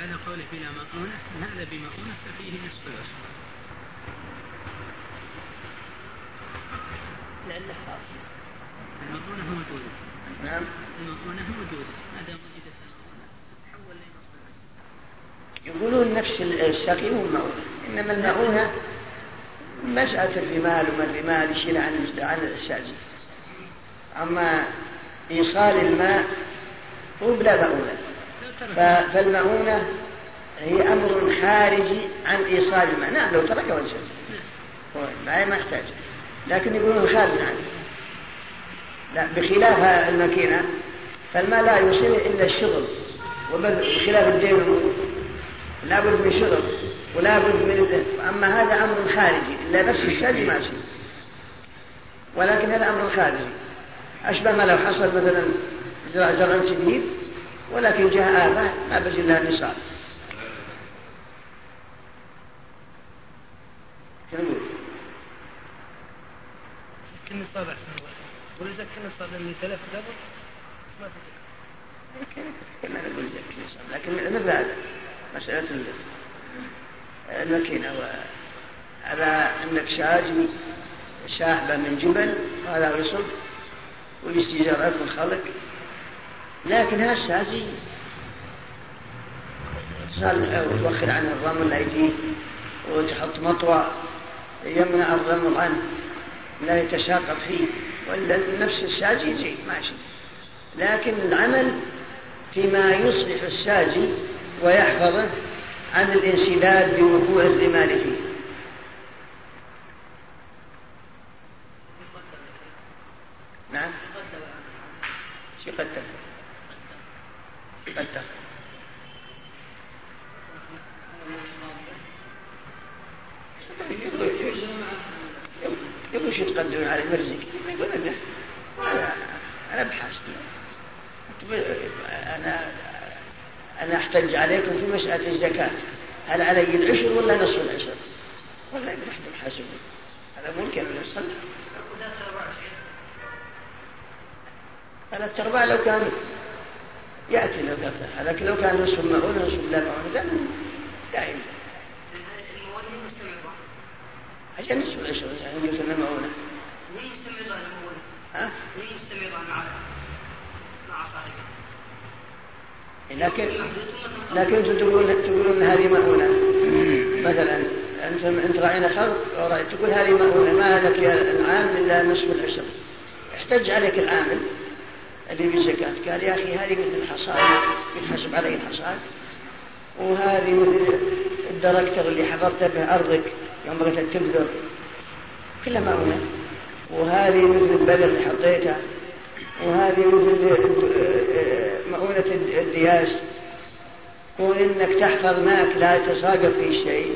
على قوله بلا مؤونة هذا بمؤونة ففيه نصف العشر. لعله خاص. المؤونة موجودة نعم. المؤونة موجودة ما دام وجدت المؤونة يقولون نفس السقي هو المؤونة إنما المؤونة مسألة الرمال وما الرمال يشيل عن عن الشاذي أما إيصال الماء هو بلا مؤونة فالمؤونة هي أمر خارجي عن إيصال الماء نعم لو تركه وجه ما ما يحتاج. لكن يقولون خارج عنه. لا بخلاف الماكينة فالماء لا يوصل إلا الشغل وبخلاف الدين لا بد من شغل ولا بد من أما هذا أمر خارجي إلا نفس الشيء ماشي ولكن هذا أمر خارجي أشبه ما لو حصل مثلا زرع جديد ولكن جاء آفة ما بجي لها نصاب. كل نصاب أحسن ولا زكى النصاب اللي تلف دبر ما في كما نقول زكى النصاب لكن مثل هذا مسألة الماكينة على أنك شاجي شاحبة من جبل هذا يصب والاستجارات الخلق لكن هالشاجي تصلح وتوخر عن الرمل أيديه وتحط مطوى يمنع الرمل عنه لا يتساقط فيه ولا نفس الساجي زي ماشي لكن العمل فيما يصلح الساجي ويحفظه عن الانسداد بوقوع الرمال فيه نعم شي قدر قدر تقدمون على مرزق يقول أنا أنا أنا بحاجة أنا أنا أحتج عليكم في مسألة الزكاة. هل علي العشر ولا نصف العشر؟ ولا احد محاسبون هذا ممكن ان يصلح ثلاث أرباع لو كان يأتي لو كان لكن لو كان نصف مؤونة نصف لا مؤونة دائما عشان نصف العشر يعني قلت لنا مؤونة يستمر المؤونة؟ ها؟ ليه يستمر مع مع صاحبه؟ لكن لكن أنتم تقولون تقولون هذه مؤونة مثلا أنت أنت راعينا خلق تقول هذه مؤونه ما لك يا العام إلا نصف العشر. احتج عليك العامل اللي بالزكاة قال يا أخي هذه مثل الحصاد. يتحسب علي الحصاد. وهذه مثل الدركتر اللي حفرت به أرضك يوم بغيت تبذر. كلها مؤونة وهذه مثل البذر اللي حطيته وهذه مثل مؤونة الدياس كون انك تحفظ ماك لا يتساقط فيه شيء.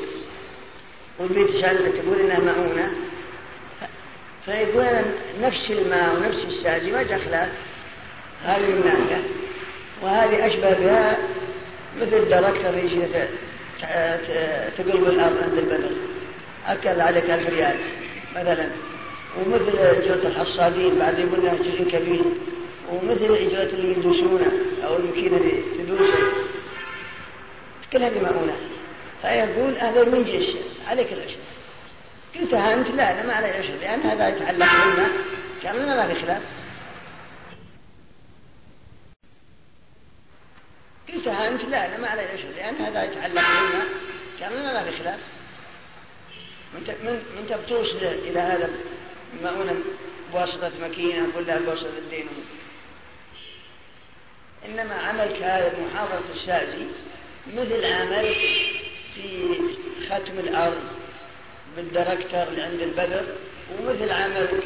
والبيت تسألك تقول إنها مؤونة. فيقول نفس الماء ونفس الساجي ما دخلت هذه من ناحية وهذه أشبه بها مثل الدركتر اللي تقلب الأرض عند البدر أكل عليك ألف ريال مثلا. ومثل أجرة الحصادين بعد لها جزء كبير ومثل أجرة اللي يدوسونه أو المكينة اللي تدوسه كل هذه مؤونة فيقول هذا من جنس عليك العشر. قلتها أنت؟ لا أنا ما علي عشر. لأن هذا يتعلق بالماء كان ما في خلاف. قلتها أنت؟ لا أنا ما علي عشر. لأن هذا يتعلق بالماء كان ما في خلاف. من من بتوصل إلى هذا المؤونة بواسطة ماكينة ولا بواسطة الدين. إنما عملك هذا محافظة السازي مثل عملك في ختم الأرض بالدركتر اللي عند البدر ومثل عملك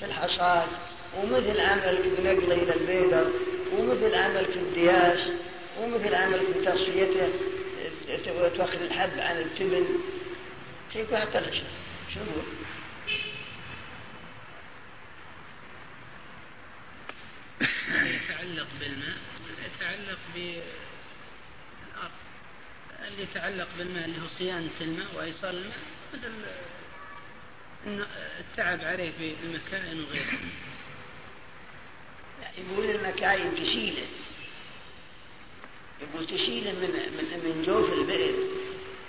في الحصاد ومثل عملك بنقله إلى البيدر ومثل عملك في الدياس ومثل عملك في تصفيته تأخذ الحب عن التبن. يكون حتى العشاء شنو يتعلق بالماء يتعلق ب اللي يتعلق بالماء اللي هو صيانة الماء وإيصال الماء مثل التعب عليه في المكائن وغيره. يقول المكاين تشيله. يقول تشيله من من من جوف البئر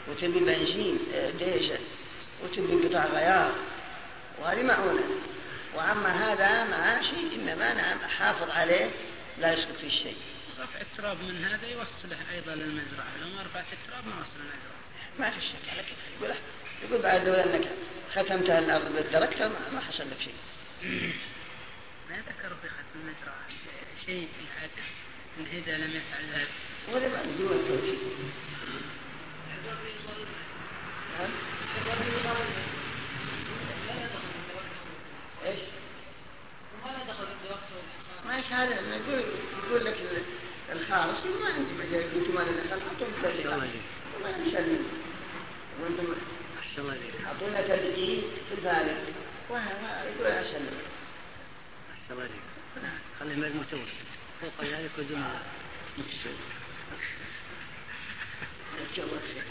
وتبي بنزين آه، ديزل وتبي قطع غيار وهذه معونة. وأما هذا ماشي إنما نعم حافظ عليه لا يسقط فيه شيء. رفع التراب من هذا يوصله أيضا للمزرعة. لو ما رفعت التراب ما وصل المزرعة ما في شك على كيف؟ يقول يقول بعد لو أنك ختمتها الأرض بالدركتر ما حصل لك شيء. ما ذكروا في ختم المزرعة شيء في الحادث؟ إن إذا لم يفعل ذلك. ولا بعد دون التوحيد إيش؟ وماذا دخل وقته ما كان يقول يقول لك الخارص ما أنت أنتم ما لنا خلق اعطونا تدقيق ما يسلم وأنتم أعطونا تدقيق في البالغ يقول اسلم الله عليك. خليه متوسط فوق ذلك ودون نصف الله خير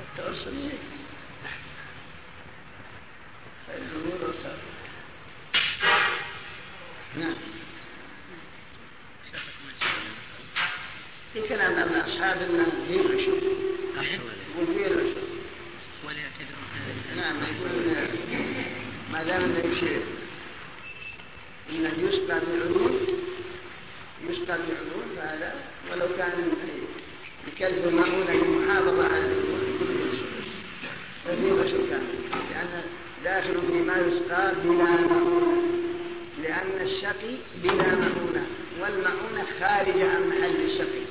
التوسل فالأمور وصار نعم. في كلام أن أصحاب النار هي العشر يقول هي العشر نعم يقول ما دام إنه يمشي انه يسقى بالعيون يسقى بالعيون فهذا ولو كان بكلب مؤونة للمحافظة على فهي عشر كامل لأن داخل فيما يسقى بلا مؤونة لأن الشقي بلا مؤونة والمؤونة خارجة عن محل الشقي.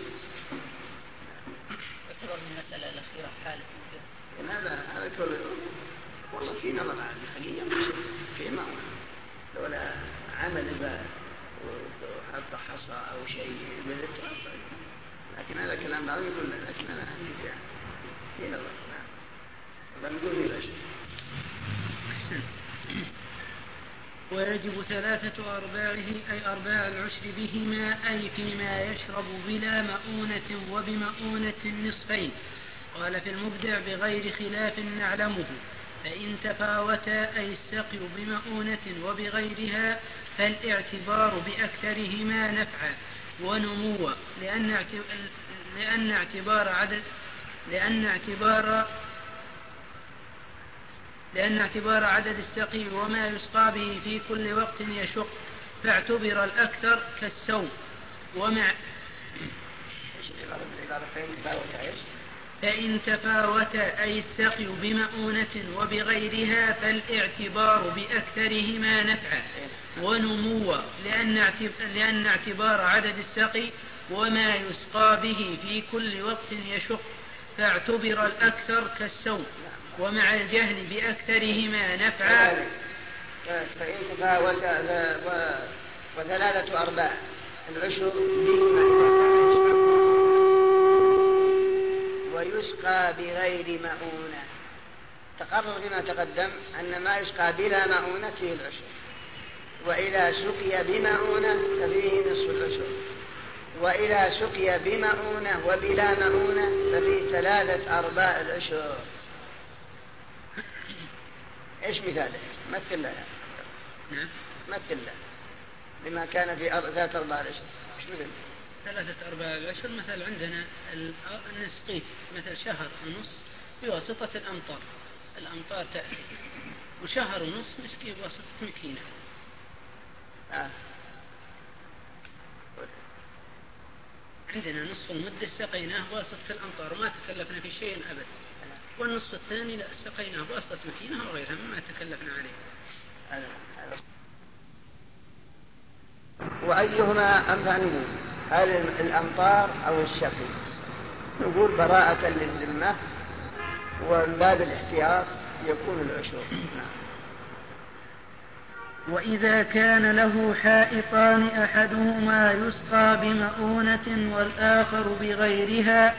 المسألة الأخيرة حالة هذا هذا كله والله في نظر على الحقيقة في مؤونة. لولا عمل وحط حصى أو شيء من لكن هذا كلام بعضهم يقول لكن أنا عندي في نظر. نعم. نقول في الأشياء أحسن ويجب ثلاثة أرباعه أي أرباع العشر بهما أي فيما يشرب بلا مؤونة وبمؤونة النصفين. قال في المبدع بغير خلاف نعلمه. فإن تفاوتا أي السقي بمؤونة وبغيرها فالاعتبار بأكثرهما نفعا ونموا. لأن اعتبار عدد لأن اعتبار لأن اعتبار عدد السقي وما يسقى به في كل وقت يشق فاعتبر الأكثر كالسوم ومع فإن تفاوت أي السقي بمؤونة وبغيرها فالاعتبار بأكثرهما نفعا ونموا لأن اعتبار عدد السقي وما يسقى به في كل وقت يشق فاعتبر الأكثر كالسوم ومع الجهل بأكثرهما نفعا. فإن تفاوت وثلاثة أرباع العشر بهما. ويسقى بغير مؤونة. تقرر فيما تقدم أن ما يسقى بلا مؤونة فيه العشر. وإذا سقي بمؤونة ففيه نصف العشر. وإذا سقي بمؤونة وبلا مؤونة ففيه ثلاثة أرباع العشر. إيش مثاله؟ مثل له. نعم. مثل له. لما كان في ثلاثة أرباع العشر إيش مثل؟ ثلاثة أرباع العشر مثل عندنا نسقيه مثل شهر ونص بواسطة الأمطار. الأمطار تأتي. وشهر ونص نسقيه بواسطة مكينة آه. عندنا نصف المدة سقيناه بواسطة الأمطار. ما تكلفنا في شيء أبدا والنصف الثاني لا سقيناه بواسطة مكينة وغيرها مما تكلفنا عليه. وأيهما أنفع منه؟ هل الأمطار أو الشقي نقول براءة للذمة ومن باب الاحتياط يكون العشر نعم. وإذا كان له حائطان أحدهما يسقى بمؤونة والآخر بغيرها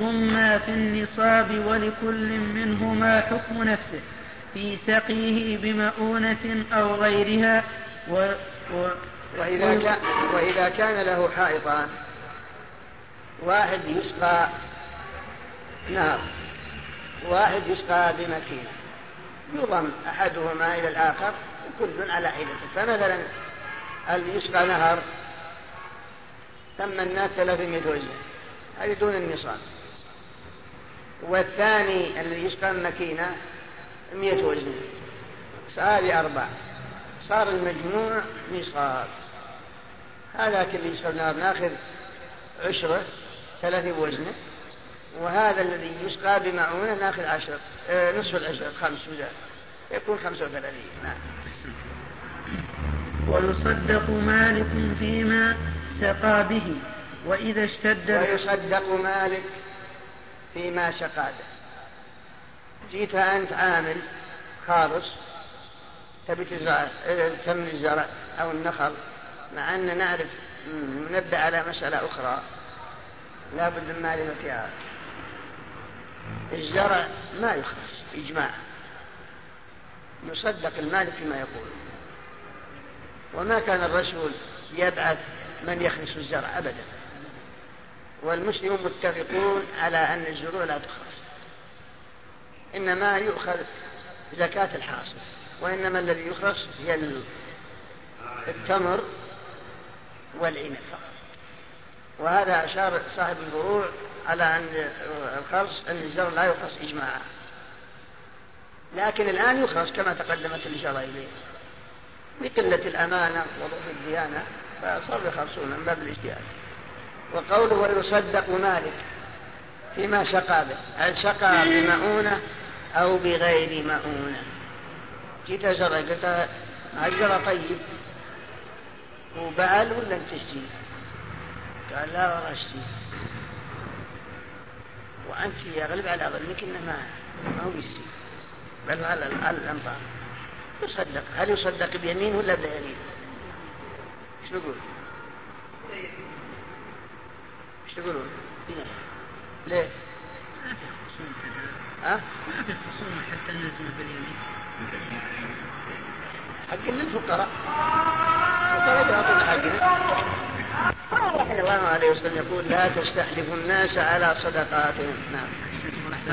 ضما في النصاب ولكل منهما حكم نفسه في سقيه بمؤونة أو غيرها و, و وإذا, كان وإذا كان له حائطان واحد يسقى نار واحد يسقى بمكينة يضم أحدهما إلى الآخر كل على حدته فمثلا اللي يسقى نهر ثم الناس 300 وزن. هذه دون النصاب. والثاني الذي يسقى المكينة 100 وزن صار أربع صار المجموع نصاب هذا اللي يسقى النار ناخذ عشرة ثلاثة بوزنة. وهذا الذي يسقى بمعونة ناخذ عشر آه نصف العشرة خمس وزاد يكون خمسة وثلاثين. نعم. ويصدق مالك فيما سقى به وإذا اشتد ويصدق مالك فيما سقى به جيت أنت عامل خالص تبي تزرع تم الزرع أو النخل مع أن نعرف نبدأ على مسألة أخرى. لا بد من معرفتها الزرع ما يخلص إجماع. يصدق المالك فيما يقول. وما كان الرسول يبعث من يخلص الزرع أبدا. والمسلمون متفقون على أن الزروع لا تخلص إنما يؤخذ زكاة الحاصل وإنما الذي يخلص هي التمر والعنب فقط. وهذا أشار صاحب البروع على أن الخرص أن الزرع لا يخلص إجماعا. لكن الآن يخرج كما تقدمت الإشارة إليه. لقلة الأمانة وضعف الديانة فصاروا يخرصون من باب الاجتهاد. وقوله ويصدق مالك فيما سقى به. هل سقى بمؤونة أو بغير مؤونة؟ جيت زرع قلت الزرع طيب. وبعل ولا أنت قال لا والله اشتي وأنت يغلب على ظنك إنه ما هو يشتي بل على الأمطار يصدق. هل يصدق بيمين ولا بلا يمين إيش نقول إيش تقولون؟ ليه ها؟ ما في خصومة حتى نلزمه باليمين حق للفقراء الفقراء يعطون حقنا الله عليه وسلم يقول لا تستحلفوا الناس على صدقاتهم. نعم.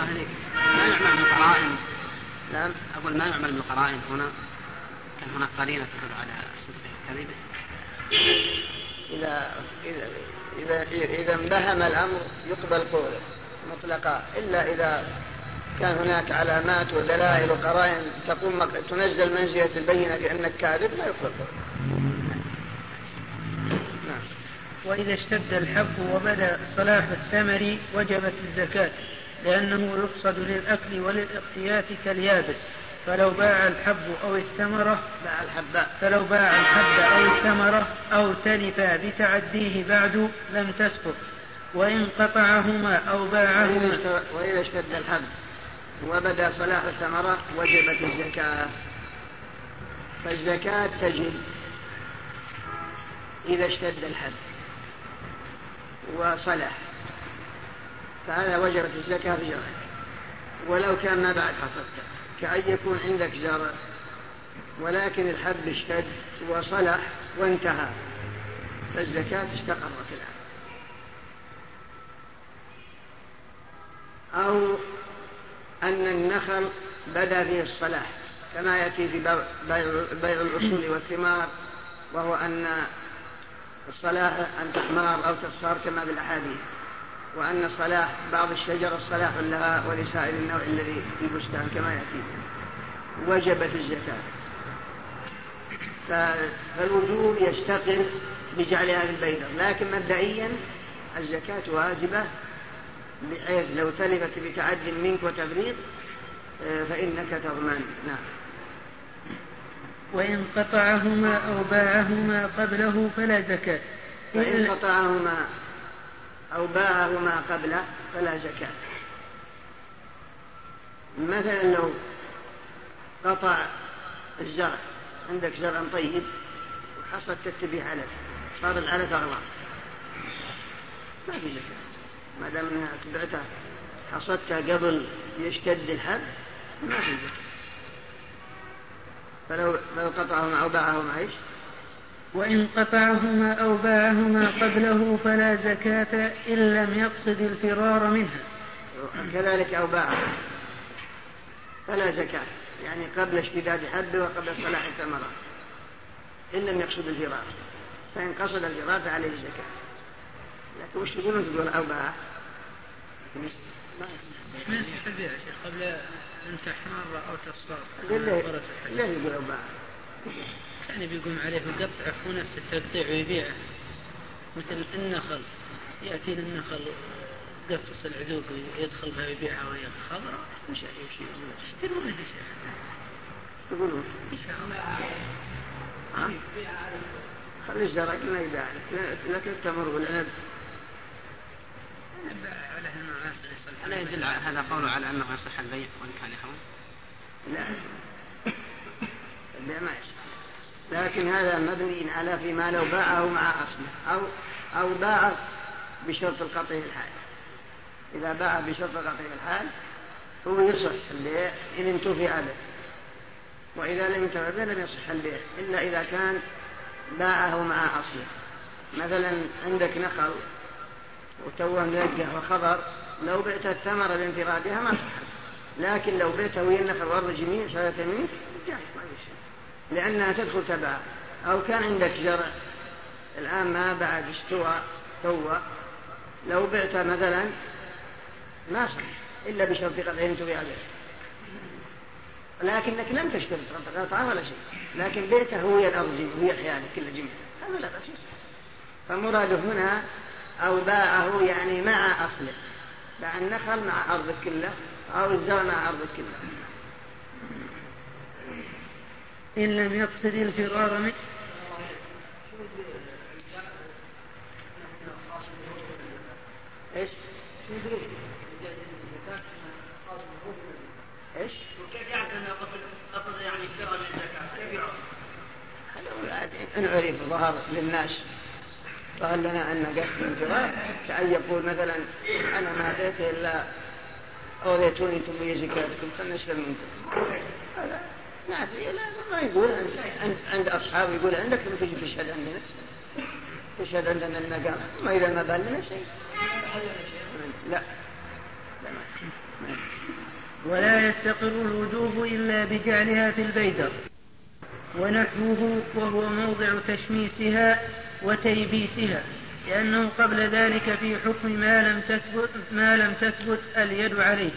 عليك. ما يعمل بالقرائن نعم. أقول ما يعمل بالقرائن هنا. كان هناك قرينة تدل على صدقه كذبه إذا إذا إذا إذا انبهم الأمر يقبل قوله مطلقا. إلا إذا كان هناك علامات ودلائل وقرائن تقوم تنزل منزلة البينة بأنك كاذب ما يقبل قوله. وإذا اشتد الحب وبدأ صلاح الثمر وجبت الزكاة لأنه يقصد للأكل وللاقتيات كاليابس. فلو باع الحب أو الثمرة باع الحب. فلو باع الحب أو الثمرة أو تلفا بتعديه بعد لم تسقط. وإن قطعهما أو باعهما. وإذا اشتد الحب. وبدا صلاح الثمرة وجبت الزكاة. فالزكاة تجب إذا اشتد الحب وصلح. فهذا وجبت الزكاة في ولو كان ما بعد حصدته كأن يكون عندك زرع ولكن الحب اشتد وصلح وانتهى. فالزكاة استقرت الآن. أو أن النخل بدا فيه الصلاح كما يأتي في بيع الأصول والثمار وهو أن الصلاح أن تحمار أو تصفر كما بالأحاديث. وأن صلاح بعض الشجر صلاح لها ولسائر النوع الذي في البستان كما يأتي. وجبت الزكاة. فالوجوب يستقر بجعلها في البيضة لكن مبدئيا الزكاة واجبة بحيث لو تلفت بتعد منك وتفريط آه، فإنك تضمن. نعم. وإن قطعهما أو باعهما قبله فلا زكاة. فإن قطعهما أو باعهما قبله فلا زكاة. مثلا لو قطع الزرع عندك زرع طيب وحصلت تتبع علف صار العلف أغلى ما في زكاة. ما دام أنها اتبعتها حصدتها قبل يشتد الحب ما في زكاة. فلو لو قطعهما أو باعهما إيش؟ وإن قطعهما أو باعهما قبله فلا زكاة إن لم يقصد الفرار منها. كذلك أو باعها فلا زكاة. يعني قبل اشتداد حبه وقبل صلاح الثمرة إن لم يقصد الفرار. فإن قصد الفرار فعليه زكاة. لكن وش تقولون تقول أو باع ما يصح البيع شيخ قبل أن تحمر أو تصفر. ليه يقول أو باع يعني بيقوم عليه ويقطعه ونفس التقطيع ويبيعه. مثل النخل. يأتي النخل قصص العذوق ويدخل بها ويبيعها وهي خضراء وش يشترونه يا شيخ يقولون خلي الزرع ما يباع لكن التمر والعنب ألا يدل هذا قوله على أنه يصح البيع وإن كان يحرم؟ لا. البيع ما يصح. لكن هذا مبني على فيما لو باعه مع أصله أو أو باع بشرط القطع الحال إذا باع بشرط القطع الحال هو يصح البيع إن انتفع به. وإذا لم ينتفع به لم يصح البيع إلا إذا كان باعه مع أصله. مثلا عندك نخل وتوه ملقح وخضر لو بعت الثمرة بانفرادها ما صح لكن لو بعته ويا النخل والأرض جميع شريت منك جاهز ما يصير لأنها تدخل تبعها أو كان عندك زرع الآن ما بعد استوى توى لو بعت مثلا ما صح. إلا بشرط قطعين تبيع به. لكنك لم تشترط قطعة ولا شيء. لكن بيته هو الأرض هي حياتك كل جميع. هذا لا بأس. فمراده هنا أو باعه يعني مع أصله. باع النخل مع أرضك كله أو الزرع مع أرضك كله. إن لم يقصد الفرار منه إيش؟ إيش؟ وكيف يعرف انه قصد يعني الفرار من الزكاه؟ كيف يعرف؟ إن عرف ظهر للناس ظهر لنا أن قصد الانفراد كأن يقول مثلا أنا ما أتيت إلا أوليتوني تبي زكاتكم فلنسلم منكم هذا ما ادري لا ما يقول عند, عند أصحابه يقول عندك تجي تشهد عندنا تشهد عندنا المقام. ما إذا ما بان لنا شيء. لا. ولا يستقر الوجوب إلا بجعلها في البيدر. ونحوه وهو موضع تشميسها وتيبيسها لأنه قبل ذلك في حكم ما لم تثبت ما لم تثبت اليد عليه.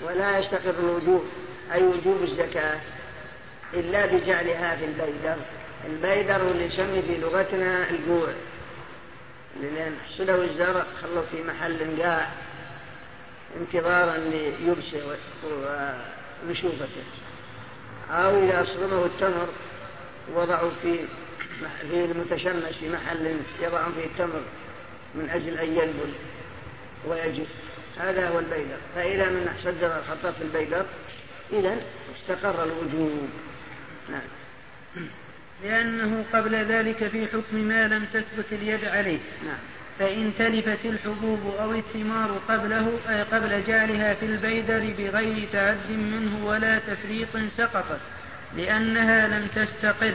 ولا يستقر الوجوب أي وجوب الزكاة. إلا بجعلها في البيدر البيدر اللي يسمي في لغتنا الجوع. لأن حصلوا الزرع خلوا في محل قاع انتظارا ليبسه ونشوفته أو إذا أصرمه التمر وضعوا في في المتشمس في محل يضعون فيه التمر من أجل أن ينبل ويجف هذا هو البيدر فإذا من صدر الخطاب في البيدر إذا استقر الوجوب نعم. لأنه قبل ذلك في حكم ما لم تثبت اليد عليه. نعم. فإن تلفت الحبوب أو الثمار قبله أي قبل جعلها في البيدر بغير تعد منه ولا تفريط سقطت لأنها لم تستقر.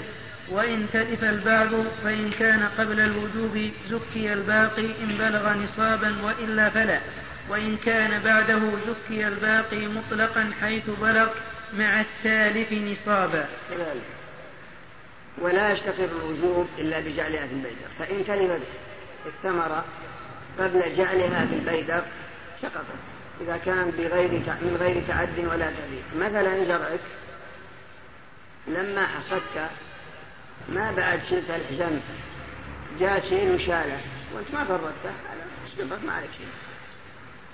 وإن تلف البعض فإن كان قبل الوجوب زكي الباقي إن بلغ نصابا وإلا فلا. وإن كان بعده زكي الباقي مطلقا حيث بلغ مع التالف نصابا. ولا يستقر الوجوب إلا بجعلها في البيدر فإن تلفت الثمرة قبل جعلها في البيدر سقطت إذا كان بغير من غير تعد ولا تبيع مثلا زرعك لما حصدت ما بعد شلت الحزام جاء شيء وشاله. وانت ما فرطته سقطت ما عليك شيء.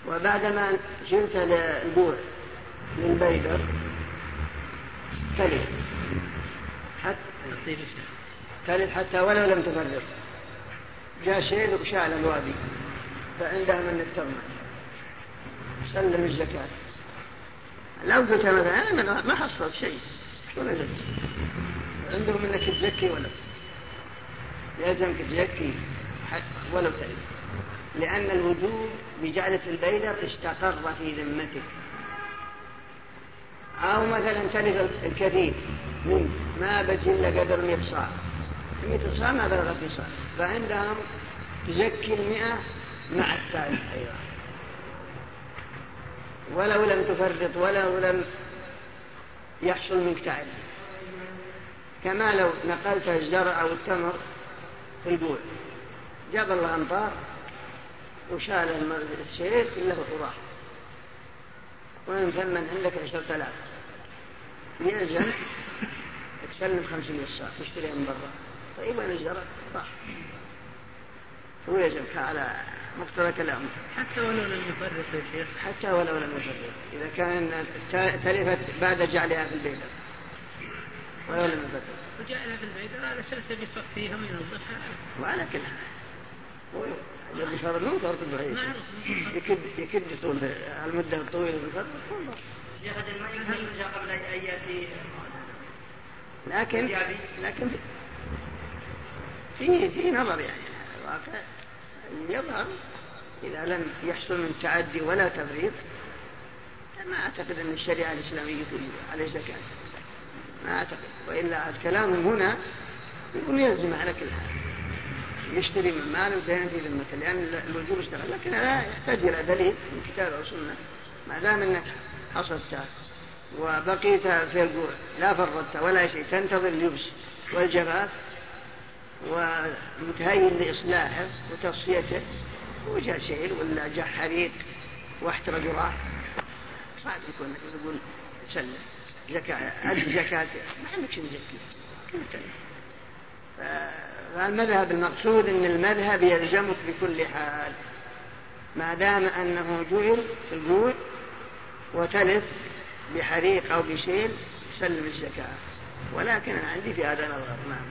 وبعدما شلت البوع من بيدر تلف حتى تلف حتى ولو لم تفرط جاء شيء وشال الوادي فعنده من الترمى سلم الزكاة. لو قلت مثلا أنا ما حصلت شيء. شو نزلت عندهم إنك تزكي ولا يلزمك تزكي ولو تعيد لأن الوجوب بجعلة البيدر استقر في ذمتك. أو مثلا تلف الكثير منك ما بجي إلا قدر 100 صاع 100 صاع ما بلغت نصاب فعندهم تزكي المئة مع الثالث أيضا. ولو لم تفرط ولو لم يحصل منك تعب. كما لو نقلت الزرع أو التمر في البوع جاب الله أمطار وشال السيف إلا وراح وإن ثمن عندك عشرة آلاف. يلزم تسلم خمسين صاع تشتريها من برا. طيب وين الزرع؟ راح هو يلزمك على مقتضى كلامه. حتى ولو لم يفرط يا شيخ. حتى ولو لم يفرط. إذا كان تلفت بعد جعلها في البيت. ولو لم يفرط. وجعلها في البيت على أساس يصفيها وينظفها. وعلى كل حال. الذي صار مو فرق بعيد يكد يكد طول المدة الطويلة بالفرق شيخ ما يمكن قبل أن يأتي. لكن لكن في في نظر يعني الواقع يظهر إذا لم يحصل من تعدي ولا تفريط ما أعتقد أن الشريعة الإسلامية تجب عليه زكاة. ما أعتقد. وإلا كلامهم هنا يقول يلزم على كل حال. يشتري من مال وزين في ذمته لأن الوجوب اشتغل. لكن لا يحتاج إلى دليل من كتاب أو سنة. ما دام أنك حصلت وبقيت في الجوع لا فرطت ولا شيء. تنتظر اللبس والجفاف ومتهيئ لإصلاحه وتصفيته. وجاء شيء ولا جاء حريق واحترق راح صعب يكون تقول سلم. زكاة. زكاة. ما عندك شيء زكي فالمذهب المقصود أن المذهب يلزمك بكل حال. ما دام أنه جعل في الجوع وتلف بحريق أو بشيل سلم الزكاة. ولكن أنا عندي في هذا نظر نعم.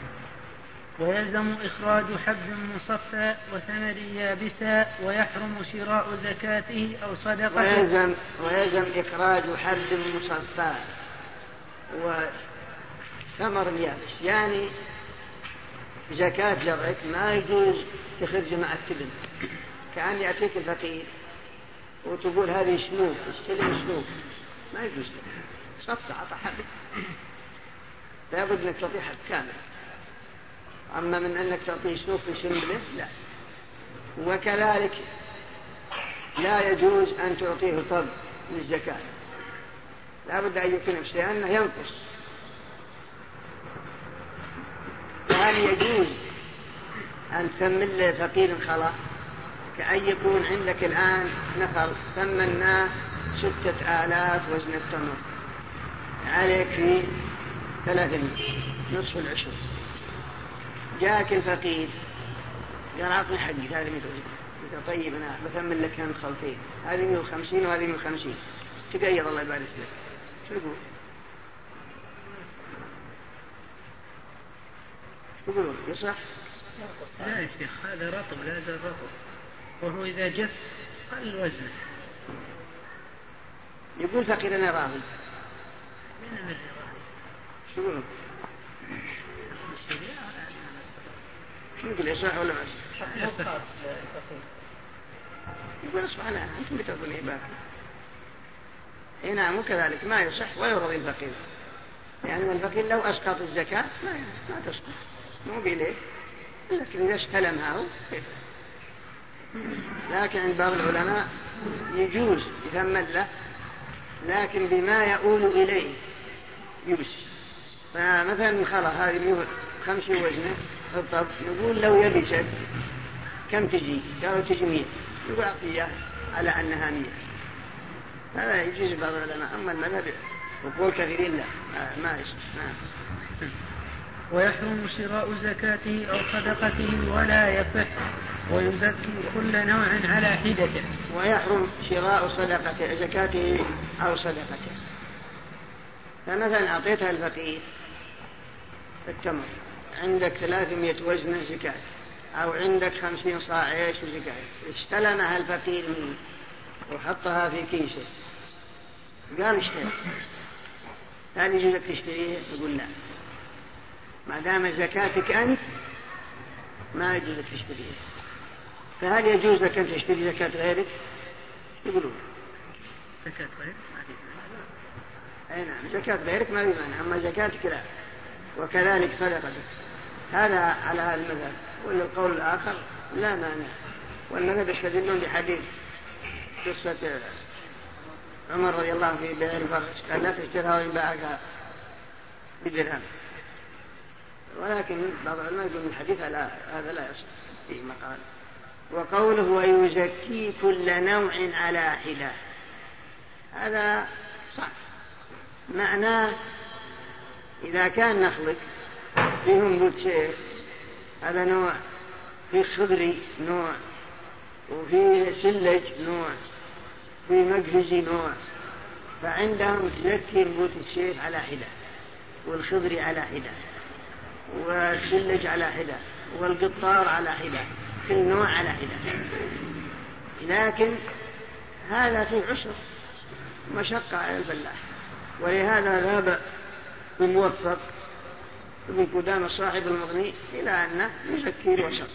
ويلزم إخراج حب مصفى وثمر يابسا ويحرم شراء زكاته أو صدقته. ويلزم ويلزم إخراج حب مصفى وثمر يابس. يعني زكاة زرعك ما يجوز تخرج مع التبن. كأن يأتيك الفقير. وتقول هذه شنوك استلم شنوك ما يجوز صفقة أعطى حب لابد إنك تعطيه حب كامل. أما من أنك تعطيه في سنبله لا. وكذلك لا يجوز أن تعطيه طب للزكاة. لا بد أن يكون لأنه ينقص. فهل يجوز أن تثمن له فقير خلا كأن يكون عندك الآن نفر ثمناه ستة آلاف وزن التمر. عليك في ثلاثمائة نصف العشر. جاءك الفقير. قال أعطني حقي 300 وزن. طيب أنا بكمل لك كان خلطين هذه 150 وهذه 150 تقيض الله يبارك لك شو يقول؟ يقولون يصح؟ لا يا شيخ هذا رطب لا زال رطب. وهو إذا جف قل وزنه. يقول فقير أنا راضي من أمر راضي شو يقولون؟ شو يقول؟ يصح ولا ما يصح؟ يقول سبحان الله أنتم بتعطون عبادة اي نعم وكذلك ما يصح ولا يرضي الفقير. يعني الفقير لو أسقط الزكاة ما ما تسقط. مو بإليه. لكن إذا استلمها هو لكن عند بعض العلماء يجوز يثمن له لكن بما يؤول إليه يبس. فمثلا خلاص هذه خمسين وزنة الطب يقول لو يبست كم تجي؟ قالوا تجي مية. يقول أعطيه على أنها مية. هذا يجوز بعض العلماء أما المذهب وقول كثيرين لا ما يصح. نعم. ويحرم شراء زكاته أو صدقته ولا يصح. ويزكي كل نوع على حدته. ويحرم شراء صدقته زكاته أو صدقته. فمثلا أعطيتها الفقير التمر. عندك ثلاثمية وزن زكاة أو عندك خمسين صاع عيش زكاة. استلمها الفقير منه وحطها في كيسه. قال اشتري هل يجوز لك تشتريها؟ يقول لا. ما دام زكاتك أنت ما يجوز لك تشتريها. فهل يجوز لك أن تشتري زكاة غيرك؟ يقولون. زكاة غيرك؟ ما في أي نعم زكاة غيرك ما في مانع أما زكاتك لا وكذلك صدقتك هذا على هذا المذهب. والقول الآخر لا مانع. والمذهب يستدلون بحديث قصة عمر رضي الله عنه في بيع الفرج قال لا تشترها وإن باعك بدرهم. ولكن بعض العلماء يقول الحديث لا هذا لا يصح فيه مقال. وقوله ويزكي كل نوع على حدة. هذا صح. معناه إذا كان نخلك فيهم بوت شيخ هذا نوع. في خضري نوع وفي سلج نوع في مقفزي نوع. فعندهم تزكي نبوت الشيخ على حدة والخضري على حدة والسلج على حدة والقطار على حدة. كل نوع على حدة لكن هذا في عسر مشقة على الفلاح. ولهذا ذهب الموفق ابن قدامة صاحب المغني إلى أنه يزكي الوسط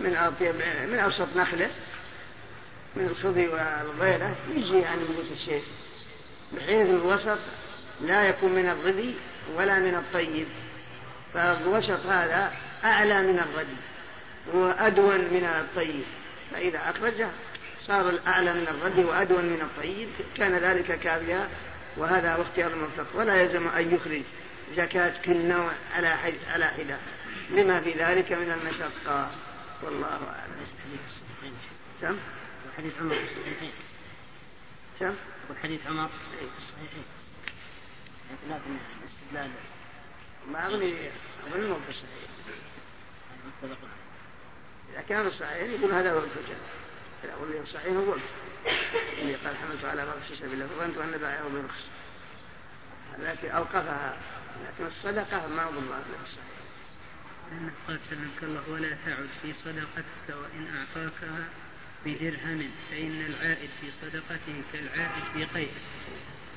من أطيب من أوسط نخلة من الخضي والغيرة يجي عن نبوت الشيء بحيث الوسط لا يكون من الغذي ولا من الطيب. فالوسط هذا أعلى من الردي وأدون من الطيب فإذا أخرجه صار الأعلى من الردي وأدون من الطيب كان ذلك كافيا وهذا هو اختيار المنفق ولا يلزم أن يخرج زكاة كل نوع على حد على حدة لما في ذلك من المشقة والله أعلم. كم؟ حديث عمر في الصحيحين. كم؟ حديث عمر في الصحيحين. لكن الاستدلال ما أظن مو بصحيح متفق إذا كان صحيح يقول هذا هو الحجة. إذا أقول صحيح هو اللي قال حملت على رأس سبيل الله فظننت أن باعه برخص لكن أوقفها لكن الصدقة ما أظن في الصحيح لأنه قال سلمك الله ولا تعد في صدقتك وإن أعطاكها بدرهم فإن العائد في صدقته كالعائد في قيد.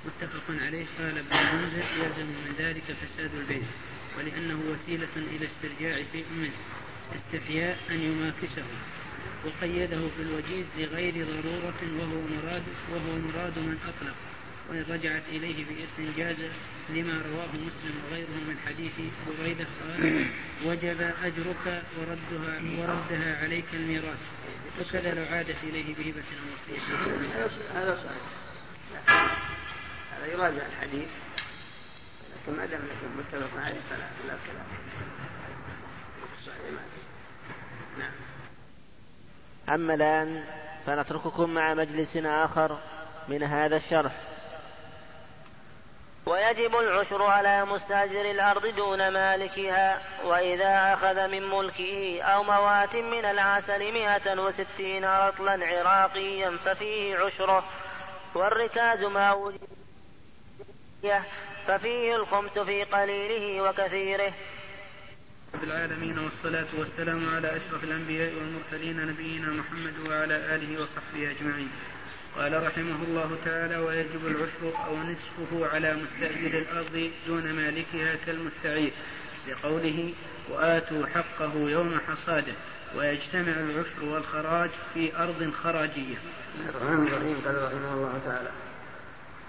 متفق عليه. قال ابن المنذر يلزم من ذلك فساد البيت ولأنه وسيلة إلى استرجاع شيء منه. استحياء أن يماكسه وقيده في الوجيز لغير ضرورة وهو مراد وهو مراد من أطلق وإن رجعت إليه بإرث جاز لما رواه مسلم وغيره من حديث بريدة قال وجب أجرك وردها وردها عليك الميراث. وكذا لو عادت إليه بهبة أو هذا صحيح. هذا يراجع الحديث لكن ما دام متفق عليه فلا لا كلام. صحيح. أما الآن فنترككم مع مجلس آخر من هذا الشرح. ويجب العشر على مستأجر الأرض دون مالكها وإذا أخذ من ملكه أو موات من العسل مئة وستين رطلا عراقيا ففيه عشره. والركاز ما وجد ففيه الخمس في قليله وكثيره. رب العالمين والصلاة والسلام على أشرف الأنبياء والمرسلين نبينا محمد وعلى آله وصحبه أجمعين. قال رحمه الله تعالى ويجب العشر أو نصفه على مستأجر الأرض دون مالكها كالمستعير. لقوله وآتوا حقه يوم حصاده. ويجتمع العشر والخراج في أرض خراجية. الرحمن الرحيم قال رحمه الله تعالى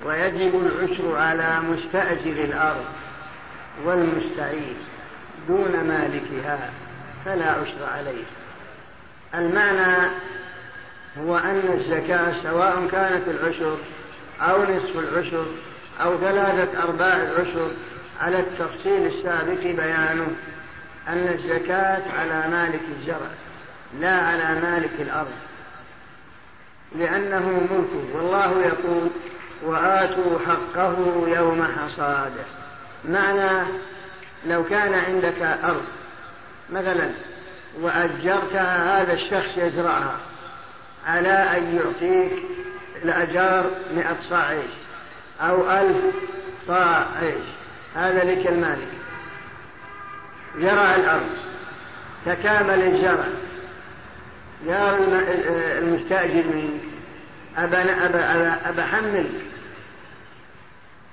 ويجب العشر على مستأجر الأرض والمستعير. دون مالكها فلا عشر عليه. المعنى هو أن الزكاة سواء كانت العشر أو نصف العشر أو ثلاثة أرباع العشر على التفصيل السابق بيانه أن الزكاة على مالك الزرع لا على مالك الأرض. لأنه ملكه والله يقول وآتوا حقه يوم حصاده. معنى لو كان عندك أرض مثلا وأجرتها هذا الشخص يزرعها على أن يعطيك الأجار مئة صاع أو ألف صاع هذا لك المالك. زرع الأرض تكامل الزرع يا المستأجر منك أبا, أبا, أبا, أبا حملك.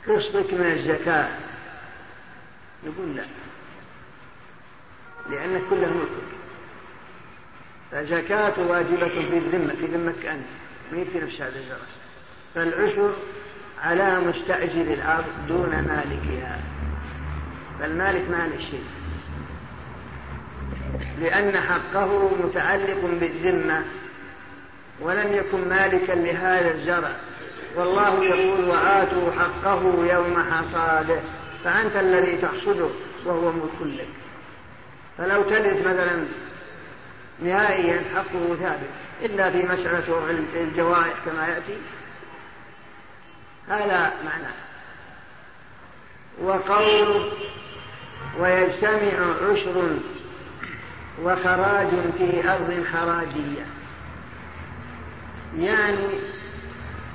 قسطك من الزكاة. يقول لا. لأنك كله ملكك فزكاة واجبة في الذمة في ذمتك أنت. ما في نفس هذا الزرع فالعشر على مستأجر الأرض دون مالكها. فالمالك مالك شيء. لأن حقه متعلق بالذمة. ولم يكن مالكا لهذا الزرع. والله يقول وآتوا حقه يوم حصاده. فأنت الذي تحصده وهو ملك لك. فلو تلف مثلا نهائيا حقه ثابت إلا في مسألة الجوائح كما يأتي هذا معناه وقول ويجتمع عشر وخراج في أرض خراجية. يعني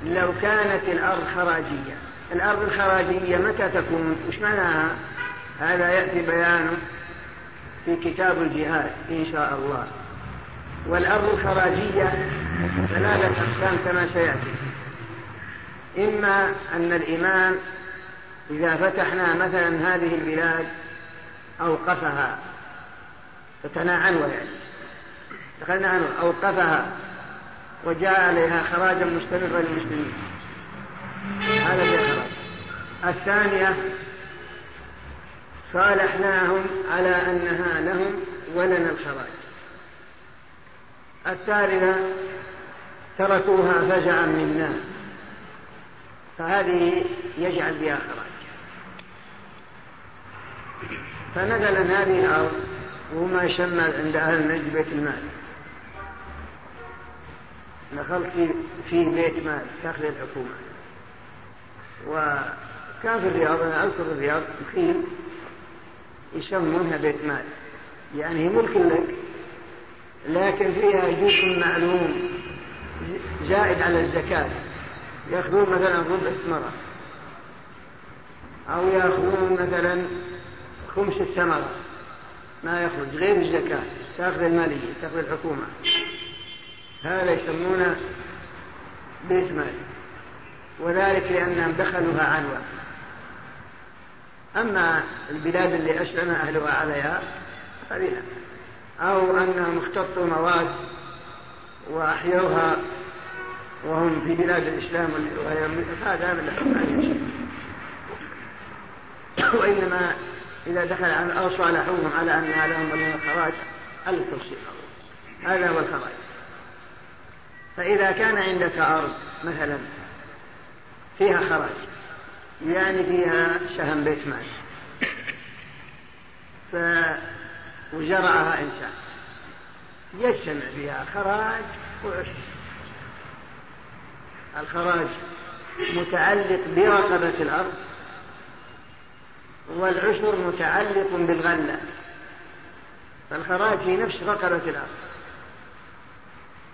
لو كانت الأرض خراجية الأرض الخراجية متى تكون؟ وش معناها هذا؟ يأتي بيانه في كتاب الجهاد إن شاء الله. والأرض الخراجية ثلاثة أقسام كما سيأتي. إما أن الإمام إذا فتحنا مثلا هذه البلاد أوقفها فتنا عنوة يعني. دخلنا عنوة أوقفها وجاء عليها خراجا مستمرا للمسلمين. هذا اللي خرج. الثانية صالحناهم على أنها لهم ولنا الخراج. الثالثة تركوها فزعا منا. فهذه يجعل بها خراج. فنزل هذه الأرض وما يسمى عند أهل النجد بيت المال. دخلت فيه بيت مال تاخذ الحكومة. وكان في الرياض أنا أذكر الرياض مخيم يسمونها بيت مال. يعني هي ملك لك لكن فيها جزء معلوم زائد على الزكاة. يأخذون مثلا ربع ثمرة أو يأخذون مثلا خمس الثمرة ما يخرج غير الزكاة. تأخذ المالية تأخذ الحكومة. هذا يسمونه بيت مال. وذلك لأنهم دخلوها عنوة أما البلاد اللي أسلم أهلها عليها فبها أو أنهم اختطوا مواد وأحيوها وهم في بلاد الإسلام هذا من الحكم وإنما إذا دخل عن أو صالحوهم على أنها لهم من الخراج التفصيل هذا هو الخراج. فإذا كان عندك أرض مثلا فيها خراج يعني فيها سهم بيت مال. ف وزرعها إنسان يجتمع فيها خراج وعشر الخراج متعلق برقبة الأرض والعشر متعلق بالغلة. فالخراج في نفس رقبة الأرض.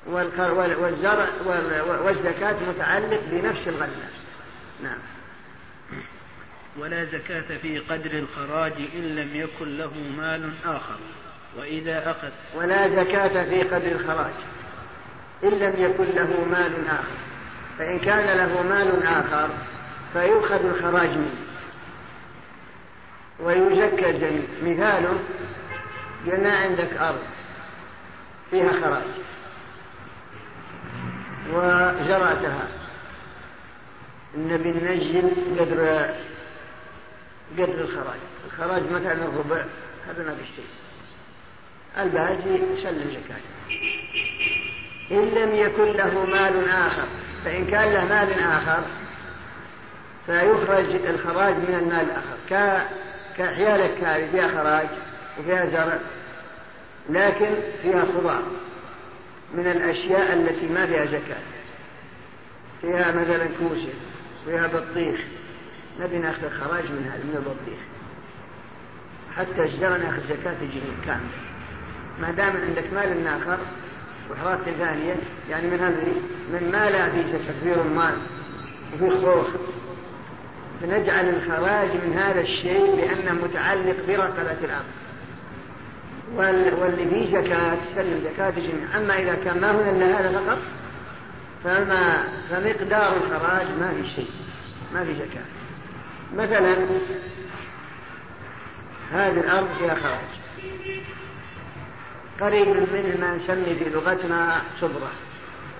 والزرع والزكاة متعلق بنفس الغلة. نعم. ولا زكاة في قدر الخراج إن لم يكن له مال آخر وإذا أخذ. ولا زكاة في قدر الخراج إن لم يكن له مال آخر. فإن كان له مال آخر فيؤخذ الخراج منه. ويزكى الجميع. مثاله قلنا عندك أرض فيها خراج. وزرعتها. نبي ننزل قدر قدر الخراج. الخراج مثلا الربع هذا ما بيشتري الباقي سلم زكاة إن لم يكن له مال آخر فإن كان له مال آخر فيخرج الخراج من المال الآخر. كحيالك هذه فيها خراج وفيها زرع لكن فيها خضار من الأشياء التي ما فيها زكاة. فيها مثلا كوسة. فيها بطيخ نبي ناخذ الخراج من هذا من البطيخ. حتى الشجرة ناخذ زكاة الجنين كاملة ما دام عندك مال آخر وحرات ثانية يعني من هذه من ما لا في في رمان وفي خوخ. فنجعل الخراج من هذا الشيء لأنه متعلق برقبة الأرض. واللي فيه زكاة تسلم زكاة الجميع أما إذا كان ما هو إلا هذا فقط فما فمقدار الخراج ما في شيء ما في زكاة. مثلا هذه الأرض فيها خراج. قريب من ما نسمي في لغتنا صبرة.